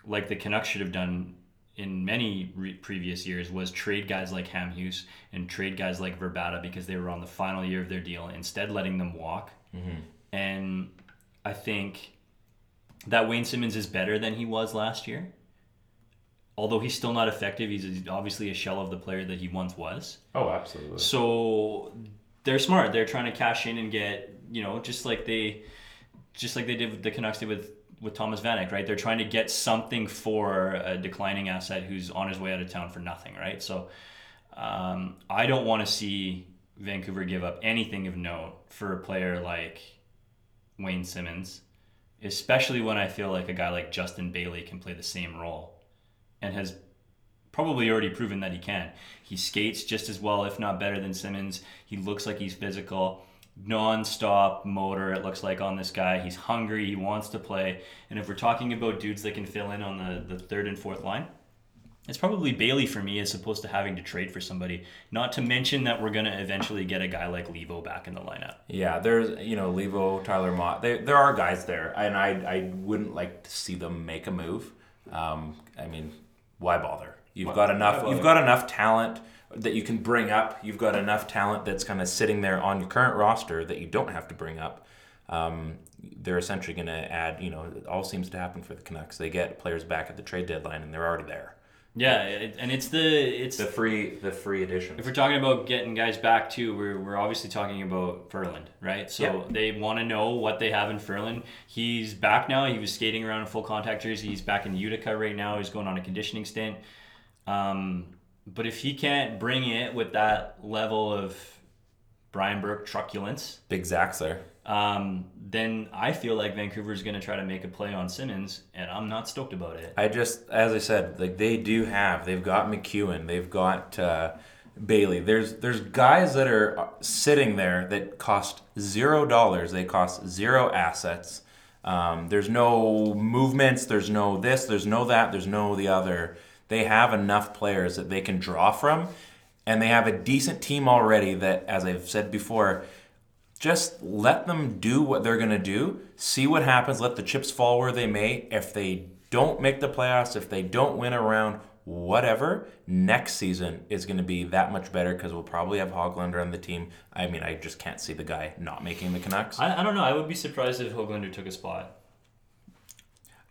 like the Canucks should have done in many re- previous years, was trade guys like Hamhuis and trade guys like Vrbata because they were on the final year of their deal. Instead, letting them walk, mm-hmm. and I think that Wayne Simmonds is better than he was last year although he's still not effective, he's obviously a shell of the player that he once was. Oh, absolutely. So they're smart. They're trying to cash in and get, you know, just like they, just like they did with the Canucks did with with Thomas Vanek, right? They're trying to get something for a declining asset who's on his way out of town for nothing, right? So um, I don't want to see Vancouver give up anything of note for a player like Wayne Simmonds, especially when I feel like a guy like Justin Bailey can play the same role and has probably already proven that he can. He skates just as well, if not better, than Simmonds. He looks like he's physical, non-stop motor. It looks like on this guy. He's hungry. He wants to play. And if we're talking about dudes that can fill in on the, the third and fourth line, it's probably Bailey for me as opposed to having to trade for somebody. Not to mention that we're gonna eventually get a guy like Leivo back in the lineup. Yeah, there's you know Leivo, Tyler Motte. There there are guys there, and I I wouldn't like to see them make a move. Um, I mean, why bother? You've got enough. You've got enough talent that you can bring up. You've got enough talent that's kind of sitting there on your current roster that you don't have to bring up. Um, they're essentially going to add. You know, it all seems to happen for the Canucks. They get players back at the trade deadline, and they're already there. Yeah, it, and it's the it's The free the free edition. If we're talking about getting guys back too, we're, we're obviously talking about Ferland, right? So Yeah. they want to know what they have in Ferland. He's back now. He was skating around in full contact jersey. He's back in Utica right now. He's going on a conditioning stint. Um, but if he can't bring it with that level of Brian Burke truculence, Big Zach's there. Um, then I feel like Vancouver's going to try to make a play on Simmonds, and I'm not stoked about it. I just, as I said, like they do have. They've got MacEwen. They've got uh, Bailey. There's there's guys that are sitting there that cost zero dollars. They cost zero assets. Um, there's no movements. There's no this. There's no that. There's no the other. They have enough players that they can draw from, and they have a decent team already. That, as I've said before, just let them do what they're going to do. See what happens. Let the chips fall where they may. If they don't make the playoffs, if they don't win a round, whatever, next season is going to be that much better because we'll probably have Hoglander on the team. I mean, I just can't see the guy not making the Canucks. I, I don't know. I would be surprised if Hoglander took a spot.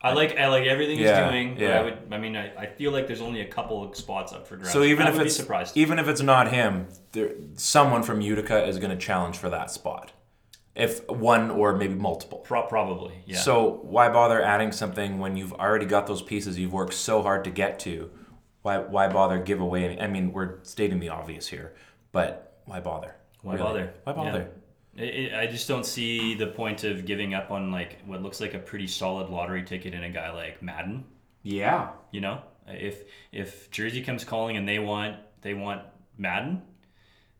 I like I like everything Yeah, he's doing. But yeah. I would. I mean, I, I feel like there's only a couple of spots up for grabs. So even I if would it's be surprised, even if it's not him, there, someone from Utica is going to challenge for that spot, if one or maybe multiple. Pro- probably, yeah. So why bother adding something when you've already got those pieces you've worked so hard to get to? Why why bother give away? Any, I mean, we're stating the obvious here, but why bother? Why bother? Why bother? Yeah. I- I I just don't see the point of giving up on like what looks like a pretty solid lottery ticket in a guy like Madden. Yeah. You know, if if Jersey comes calling and they want they want Madden,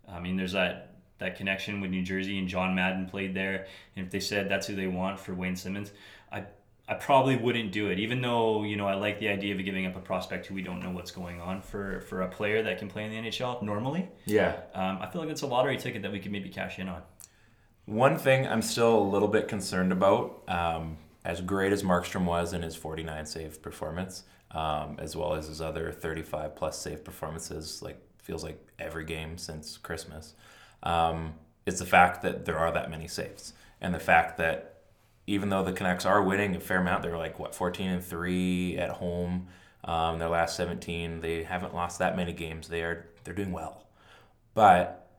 I mean, there's that that connection with New Jersey and John Madden played there. And if they said that's who they want for Wayne Simmonds, I I probably wouldn't do it, even though you know I like the idea of giving up a prospect who we don't know what's going on for for a player that can play in the NHL normally. Yeah. Um, I feel like it's a lottery ticket that we could maybe cash in on. One thing I'm still a little bit concerned about, um, as great as Markstrom was in his 49 save performance, um, as well as his other 35 plus save performances, like feels like every game since Christmas, um, is the fact that there are that many saves, and the fact that even though the Canucks are winning a fair amount, they're like what 14 and three at home. Um, their last 17, they haven't lost that many games. They are they're doing well, but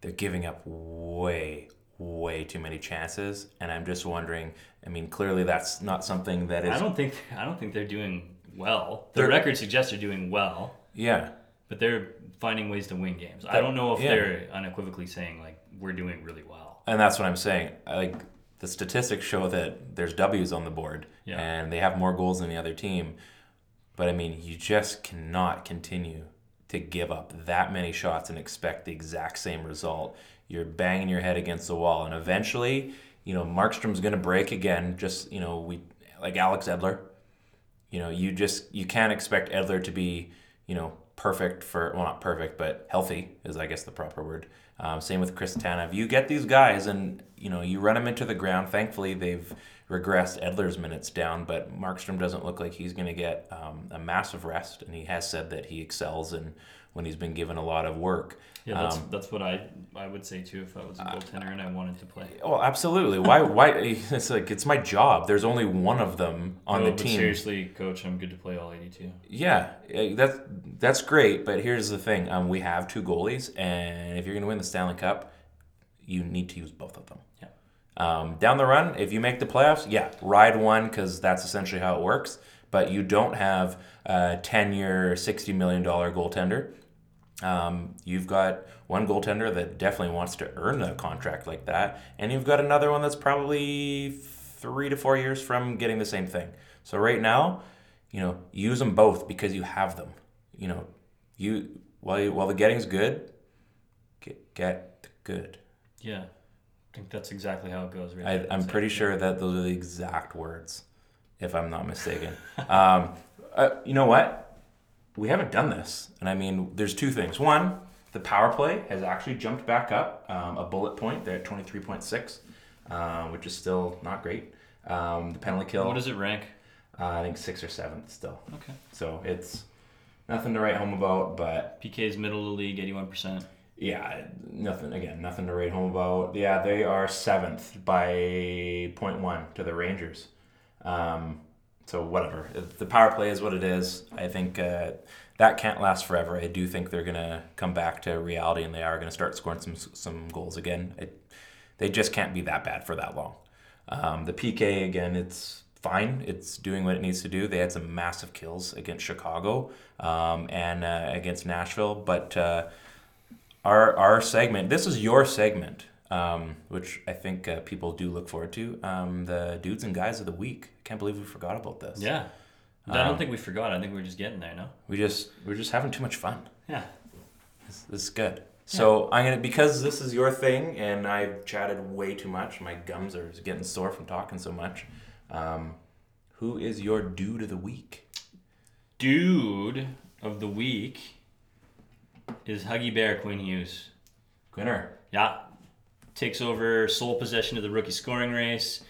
they're giving up way, way too many chances. And I'm just wondering. I mean, clearly that's not something that is. I don't think I don't think they're doing well. The record suggests they're doing well, Yeah, but they're finding ways to win games. I don't know if yeah. they're unequivocally saying like we're doing really well. and that's what I'm saying. Like the statistics show that there's W's on the board, Yeah. and they have more goals than the other team. But I mean, you just cannot continue to give up that many shots and expect the exact same result. You're banging your head against the wall, and eventually, you know, Markstrom's going to break again. Just you know, we like Alex Edler. You know, you just you can't expect Edler to be, you know, perfect for well, not perfect, but healthy is I guess the proper word. Um, same with Chris Tanev. You get these guys, and you know, you run them into the ground. Thankfully, they've regressed Edler's minutes down, but Markstrom doesn't look like he's going to get um, a massive rest, and he has said that he excels in when he's been given a lot of work. Yeah, that's Um, that's what I I would say too if I was a goaltender and I wanted to play. Oh, absolutely. Why? Why? It's like it's my job. There's only one of them on No, the team. seriously, coach, I'm good to play all 82. Yeah, eh, that's that's great. But here's the thing: um, we have two goalies, and if you're going to win the Stanley Cup, you need to use both of them. Um, down the run, if you make the playoffs, yeah, ride one because that's essentially how it works. But you don't have a ten-year, sixty million dollar goaltender. Um, you've got one goaltender that definitely wants to earn a contract like that, and you've got another one that's probably three to four years from getting the same thing. So right now, you know, use them both because you have them. You know, you while you, while the getting's good, get get the good. Yeah, think that's exactly how it goes. Really. I, I'm pretty sure that those are the exact words, if I'm not mistaken. um, uh, you know what? We haven't done this, and I mean, there's two things. One, the power play has actually jumped back up um, a bullet point. They're at 23.6, uh, which is still not great. Um, the penalty kill, What does it rank? uh, I think sixth or seventh still. Okay. So it's nothing to write home about, but PK's middle of the league, 81%. Yeah, nothing again, nothing to write home about. Yeah, they are seventh by 0.1 to the Rangers. Um, so whatever, the power play is what it is. I think uh, that can't last forever. I do think they're gonna come back to reality, and they are gonna start scoring some some goals again. It, they just can't be that bad for that long. Um, the PK again, it's fine. It's doing what it needs to do. They had some massive kills against Chicago um, and uh, against Nashville, but. Uh, our our segment. This is your segment, um, which I think uh, people do look forward to. Um, the dudes and guys of the week. Can't believe we forgot about this. Yeah. I don't think we forgot. I think we're just getting there, no? we just we're just having too much fun. Yeah. This, this is good. So I'm gonna because this is your thing, and I've chatted way too much. My gums are getting sore from talking so much. Um, who is your dude of the week? Dude of the week is Huggy Bear Quinn Hughes. Gwinner. Yeah. Takes over sole possession of the rookie scoring race.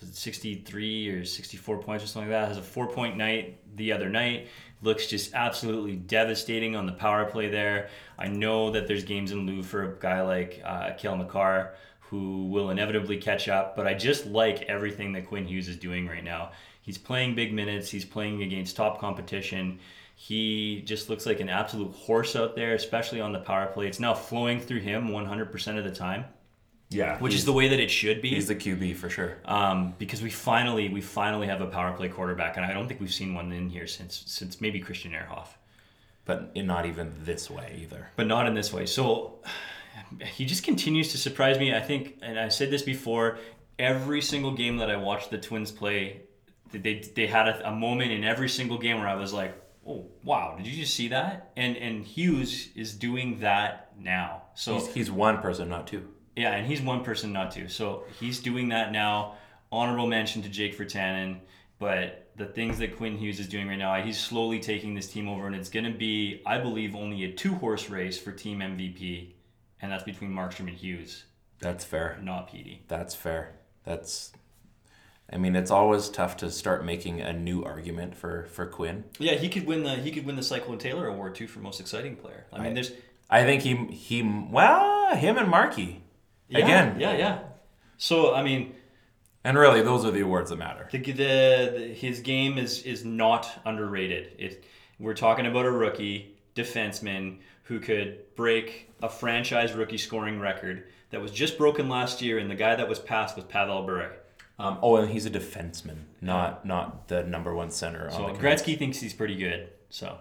63 or 64 points or something like that. Has a four point night the other night. Looks just absolutely devastating on the power play there. I know that there's games in lieu for a guy like uh, Cale Makar who will inevitably catch up, but I just like everything that Quinn Hughes is doing right now. He's playing big minutes. He's playing against top competition. He just looks like an absolute horse out there, especially on the power play. It's now flowing through him 100% of the time, Yeah, which is the way that it should be. he's the QB for sure. um, because we finally we finally have a power play quarterback, and I don't think we've seen one in here since since maybe Christian Ehrhoff. but in not even this way either. but not in this way. So he just continues to surprise me. I think, and I said this before, every single game that I watched the Twins play, they they had a, a moment in every single game where I was like, "Oh wow, did you just see that?" And and Hughes is doing that now. So He's, he's one person, not two. yeah, and he's one person not two So he's doing that now. Honorable mention to Jake Virtanen, but the things that Quinn Hughes is doing right now, he's slowly taking this team over, and it's going to be, I believe, only a two-horse race for team MVP, and that's between Markstrom and Hughes, That's fair. not Petey. That's fair. That's. I mean, it's always tough to start making a new argument for for Quinn. Yeah, he could win the he could win the Cyclone Taylor Award too for most exciting player. I mean, there's I think he he well him and Markey yeah, again. yeah, yeah. So I mean, And really, those are the awards that matter. the, the, the his game is is not underrated. It we're talking about a rookie defenseman who could break a franchise rookie scoring record that was just broken last year, and the guy that was passed was Pavel Bure. Um, oh, and he's a defenseman, not not the number one center. So on the Canucks. Gretzky thinks he's pretty good. So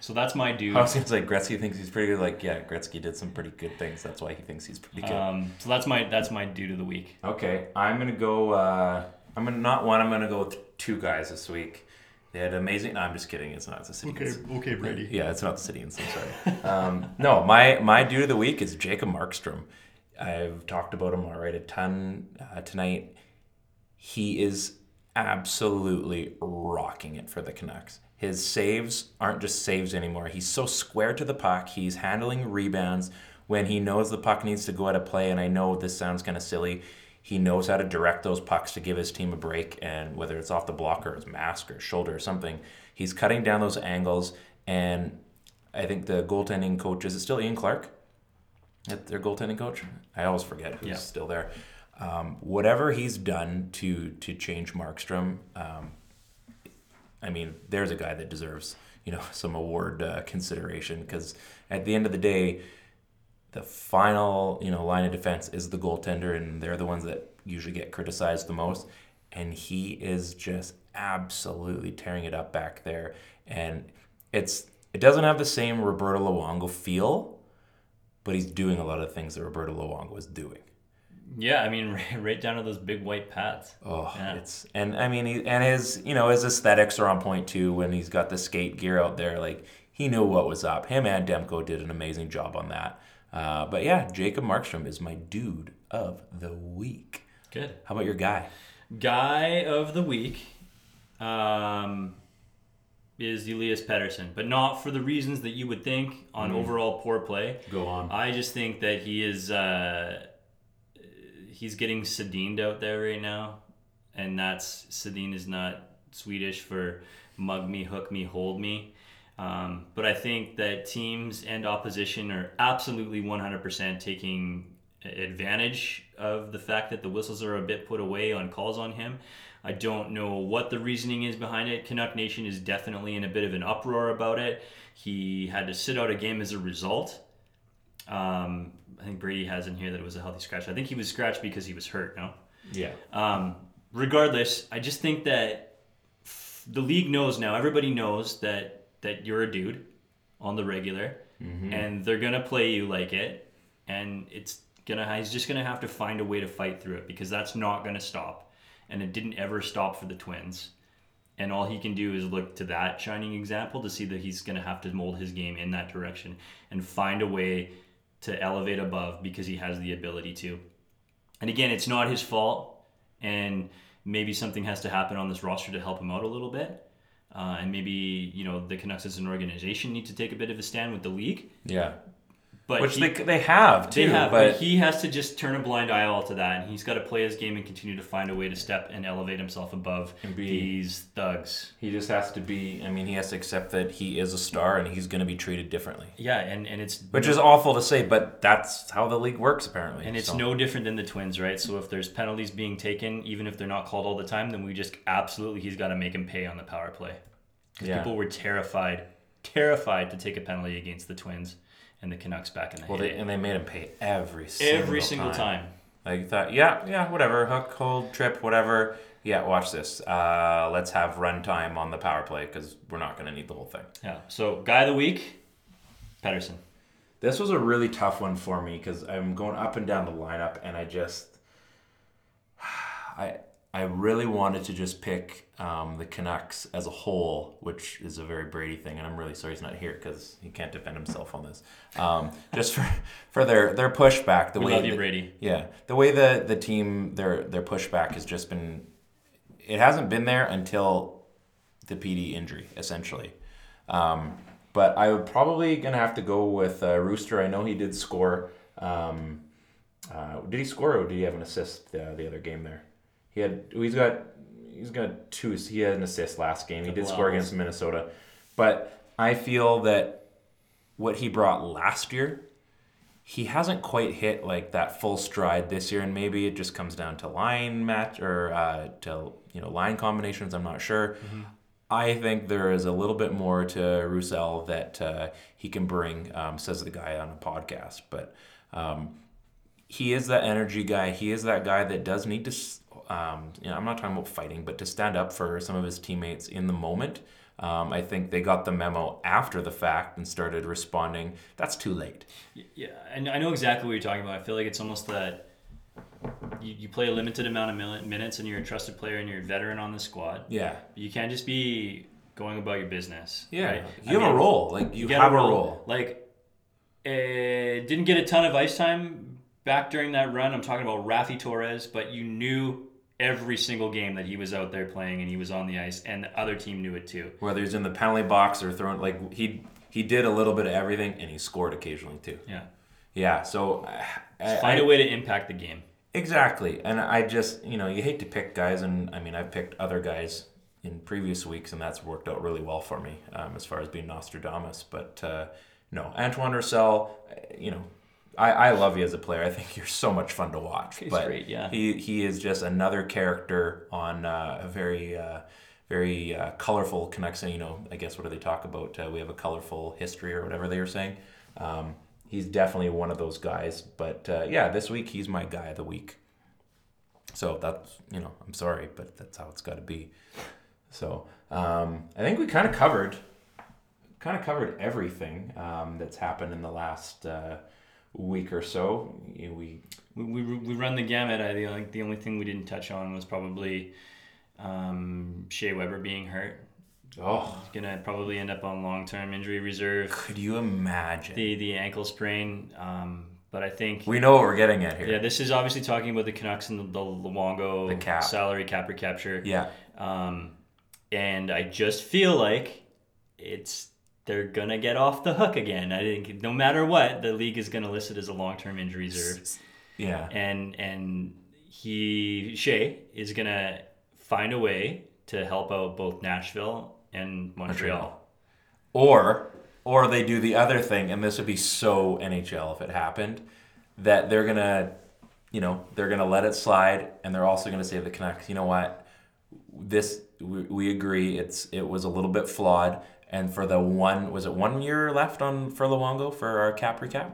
so that's my dude. I was gonna say Gretzky thinks he's pretty good. Like, yeah, Gretzky did some pretty good things. That's why he thinks he's pretty good. Um, so that's my that's my dude of the week. Okay, I'm gonna go. Uh, I'm gonna not one. I'm gonna go with two guys this week. They had amazing. No, I'm just kidding. It's not the city. okay, Brady. Yeah, it's not the city. I'm sorry. um, no, my my dude of the week is Jacob Markstrom. I've talked about him already a ton uh, tonight. He is absolutely rocking it for the Canucks. His saves aren't just saves anymore. He's so square to the puck. He's handling rebounds when he knows the puck needs to go out of play. And I know this sounds kind of silly. He knows how to direct those pucks to give his team a break. And whether it's off the block or his mask or shoulder or something, he's cutting down those angles. And I think the goaltending coach is still Ian Clark? At their goaltending coach? I always forget who's Yeah. still there. Um, whatever he's done to to change Markstrom, um, I mean, there's a guy that deserves you know some award uh, consideration because at the end of the day, the final you know line of defense is the goaltender, and they're the ones that usually get criticized the most. And he is just absolutely tearing it up back there, and it's it doesn't have the same Roberto Luongo feel, but he's doing a lot of things that Roberto Luongo was doing. Yeah, I mean, right, down to those big white pads. Oh, Yeah. it's and I mean, he, and his you know his aesthetics are on point too. When he's got the skate gear out there, like he knew what was up. Him and Demko did an amazing job on that. Uh, but yeah, Jacob Markstrom is my dude of the week. Good. How about your guy? Guy of the week um, is Elias Pettersson, but not for the reasons that you would think on overall poor play. Go on. I just think that he is uh, he's getting Sedined out there right now, and that's Sedin is not Swedish for mug me, hook me, hold me. Um, but I think that teams and opposition are absolutely 100% taking advantage of the fact that the whistles are a bit put away on calls on him. I don't know what the reasoning is behind it. Canuck Nation is definitely in a bit of an uproar about it. He had to sit out a game as a result. Um, I think Brady has in here that it was a healthy scratch. I think he was scratched because he was hurt. No. Yeah. Um, regardless, I just think that f- the league knows now. Everybody knows that that you're a dude on the regular, and they're gonna play you like it, and it's gonna. He's just gonna have to find a way to fight through it because that's not gonna stop, and it didn't ever stop for the Twins. And all he can do is look to that shining example to see that he's going to have to mold his game in that direction and find a way to elevate above because he has the ability to. And again, it's not his fault, and maybe something has to happen on this roster to help him out a little bit. Uh, and maybe you know the Canucks as an organization need to take a bit of a stand with the league. Yeah. But which he- they they have too. They have, but, but he has to just turn a blind eye all to that, and he's got to play his game and continue to find a way to step and elevate himself above be- these thugs. he just has to be. I mean, he has to accept that he is a star and he's going to be treated differently. Yeah, and, and it's Which is awful to say, but that's how the league works apparently. and it's so. no different than the Twins, right? So if there's penalties being taken, even if they're not called all the time, then we just absolutely he's got to make him pay on the power play. Because Yeah. people were terrified, terrified to take a penalty against the Twins and the Canucks back in the Well, they, and they made him pay every single Every single time. Like you thought, yeah, yeah, whatever, hook, hold, trip, whatever. Yeah, watch this. Uh, let's have run time on the power play because we're not going to need the whole thing. Yeah. So guy of the week, Pettersson. This was a really tough one for me because I'm going up and down the lineup, and I just, I, I really wanted to just pick um, the Canucks as a whole, which is a very Brady thing, and I'm really sorry he's not here because he can't defend himself on this. Um, just for for their their pushback, the We way love you, the- Brady. Yeah, the way the the team their their pushback has just been, it hasn't been there until the PD injury essentially. Um, but I would probably gonna have to go with uh, Rooster. I know he did score. Um, uh, did he score or did he have an assist uh, the other game there? He had. He's got. He's got two. He had an assist last game. He did score against Minnesota, but I feel that what he brought last year, he hasn't quite hit like that full stride this year, and maybe it just comes down to line match or uh, to you know line combinations. I'm not sure. I think there is a little bit more to Roussel that uh, he can bring, um, says the guy on a podcast. But um, he is that energy guy. He is that guy that does need to, um, you know, I'm not talking about fighting, but to stand up for some of his teammates in the moment. Um, I think they got the memo after the fact and started responding. That's too late. Yeah, and I know exactly what you're talking about. I feel like it's almost that you, you play a limited amount of mil- minutes and you're a trusted player and you're a veteran on the squad. Yeah. You can't just be going about your business. Yeah. right? You I have a role. Like you, get have a role. Like, uh, didn't get a ton of ice time back during that run. I'm talking about Raffi Torres, but you knew every single game that he was out there playing and he was on the ice, and the other team knew it too. Whether he's in the penalty box or throwing, like he he did a little bit of everything, and he scored occasionally too. Yeah. Yeah. So I, Find I- a way to impact the game. Exactly. And I just, you know, you hate to pick guys, and I mean, I've picked other guys in previous weeks, and that's worked out really well for me um, as far as being Nostradamus. But uh, no, Antoine Roussel, uh, you know, I, I love you as a player. I think you're so much fun to watch. He's but great, yeah. He, he is just another character on uh, a very. Uh, very uh, colorful connection. You know, I guess what do they talk about? Uh, we have a colorful history or whatever they were saying. Um, he's definitely one of those guys. But uh, yeah, this week he's my guy of the week. So that's you know, I'm sorry, but that's how it's got to be. So um, I think we kind of covered, kind of covered everything um, that's happened in the last uh, week or so. We we, we, we run the gamut. I think the only thing we didn't touch on was probably um, Shea Weber being hurt. oh, He's gonna probably end up on long term injury reserve. could you imagine? The the ankle sprain. Um, but I think we know what we're getting at here. yeah, this is obviously talking about the Canucks and the, the Luongo The cap. salary cap recapture. yeah. Um, and I just feel like it's they're gonna get off the hook again. I think no matter what, the league is gonna list it as a long term injury reserve. Yeah. and and he Shea is gonna find a way to help out both Nashville and Montreal. Montreal. Or or they do the other thing, and this would be so NHL if it happened, that they're gonna, you know, they're gonna let it slide, and they're also gonna say to the Canucks, you know what, this we, we agree it's it was a little bit flawed, and for the one was it one year left on for Luongo for our cap recap,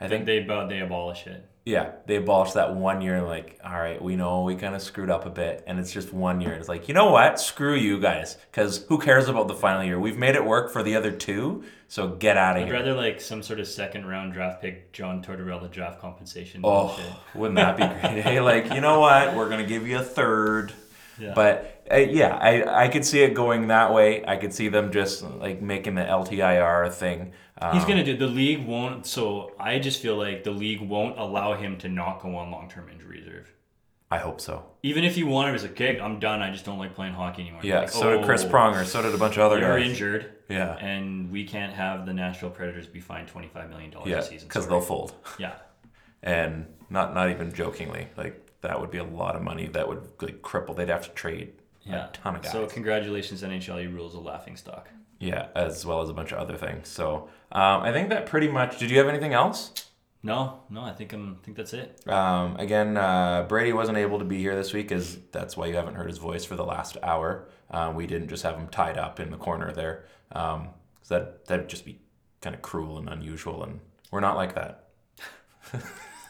I think they they abolish it. yeah, they abolished that one year. Like, all right, we know we kind of screwed up a bit, and it's just one year. It's like, you know what? Screw you guys, because who cares about the final year? We've made it work for the other two, so get out of here. I'd here. rather like some sort of second round draft pick, John Tortorella draft compensation. oh, bullshit. wouldn't that be great? hey, like, you know what? We're gonna give you a third. Yeah. But uh, yeah, I I could see it going that way. I could see them just like making the LTIR thing. Um, He's gonna do. The league won't. So I just feel like the league won't allow him to not go on long term injury reserve. I hope so. Even if you wanted, it's a okay, I'm done. I just don't like playing hockey anymore. Yeah, Like, so did Chris oh, Pronger. So did a bunch of other You're guys. injured. Yeah. And we can't have the Nashville Predators be fined twenty five million dollars Yeah, a season. because they'll fold. Yeah. And not not even jokingly, like that would be a lot of money that would like cripple. They'd have to trade Yeah. a ton of guys. So congratulations, NHL. You rules a laughing stock. yeah, as well as a bunch of other things. So um, I think that pretty much. Did you have anything else? No, no, I think I'm. I think that's it. Um, again, uh, Brady wasn't able to be here this week, as that's why you haven't heard his voice for the last hour. Um, we didn't just have him tied up in the corner there, um, 'cause that that'd just be kind of cruel and unusual, and we're not like that.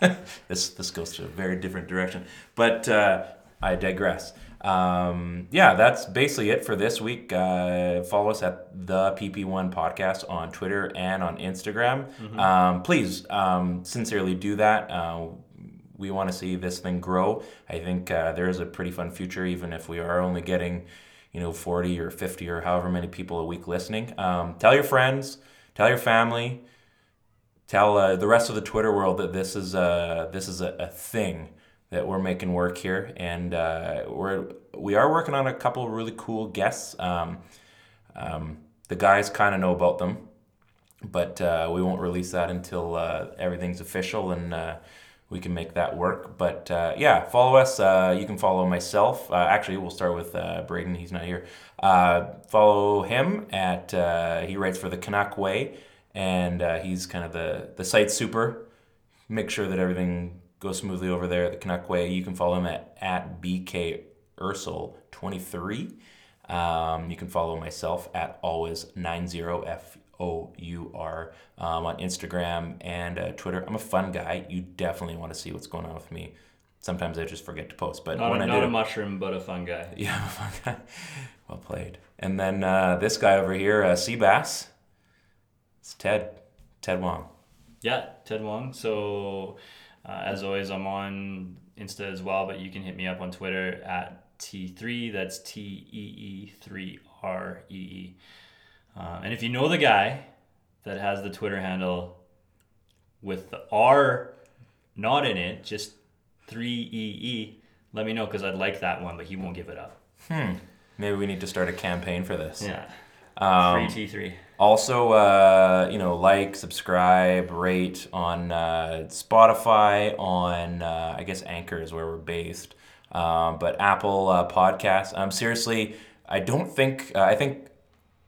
this this goes to a very different direction, but uh, I digress. Um, yeah, that's basically it for this week. Uh, follow us at the PP1 podcast on Twitter and on Instagram. Um, please, um, sincerely do that. Uh, we want to see this thing grow. I think uh, there is a pretty fun future, even if we are only getting, you know, 40 or 50 or however many people a week listening. Um, tell your friends, tell your family, tell uh, the rest of the Twitter world that this is a this is a, a thing that we're making work here, and uh, we're we are working on a couple of really cool guests. Um, um, the guys kind of know about them, but uh, we won't release that until uh, everything's official and uh, we can make that work. But uh, yeah, follow us. Uh, you can follow myself. Actually, we'll start with Braden. He's not here. Follow him at he writes for the Canuck Way, and he's kind of the the site super. Make sure that everything goes smoothly over there at the Canuck Way. You can follow him at at bk ursel 23 um, you can follow myself at always 90 f o u r um, on Instagram and uh, Twitter. I'm a fun guy. You definitely want to see what's going on with me. Sometimes I just forget to post, but Not, when a, I not a mushroom, but a fun guy. yeah, I'm a fun guy. well played. And then uh, this guy over here, uh, Seabass. It's Ted. Ted Wong. Yeah, Ted Wong. So, uh, as always, I'm on Insta as well, but you can hit me up on Twitter at T3. That's T E E 3 R E E. Uh, and if you know the guy that has the Twitter handle with the R not in it, just 3 E E, let me know because I'd like that one, but he won't give it up. Hmm. Maybe we need to start a campaign for this. Yeah. Um, Free T3. Also, uh, you know, like, subscribe, rate on uh, Spotify, on uh, I guess Anchor is where we're based, um, but Apple uh, Podcasts. Um, seriously, I don't think uh, I think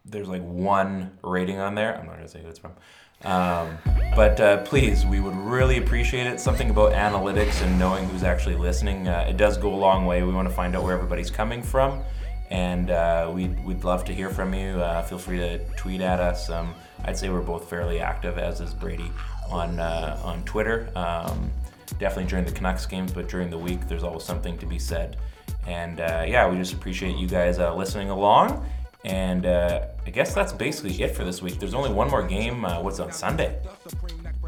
there's like one rating on there. I'm not gonna say who it's from. Um, but uh, please, we would really appreciate it. Something about analytics and knowing who's actually listening. Uh, it does go a long way. We want to find out where everybody's coming from and uh, we'd, we'd love to hear from you. Uh, feel free to tweet at us. Um, I'd say we're both fairly active, as is Brady, on uh, on Twitter. Um, definitely during the Canucks games, but during the week, there's always something to be said. And uh, yeah, we just appreciate you guys uh, listening along. And uh, I guess that's basically it for this week. There's only one more game. What's on Sunday?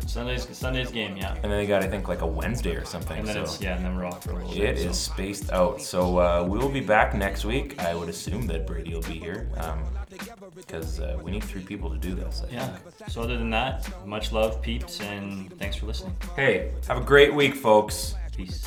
Sunday's Sunday's game, yeah. And then they got, I think, like a Wednesday or something. And then so. it's yeah, and then we're off for a little It bit. is so. spaced out. So uh, we will be back next week. I would assume that Brady will be here because uh, we need three people to do this. I think. Yeah. So other than that, much love, peeps, and thanks for listening. Hey, have a great week, folks. Peace.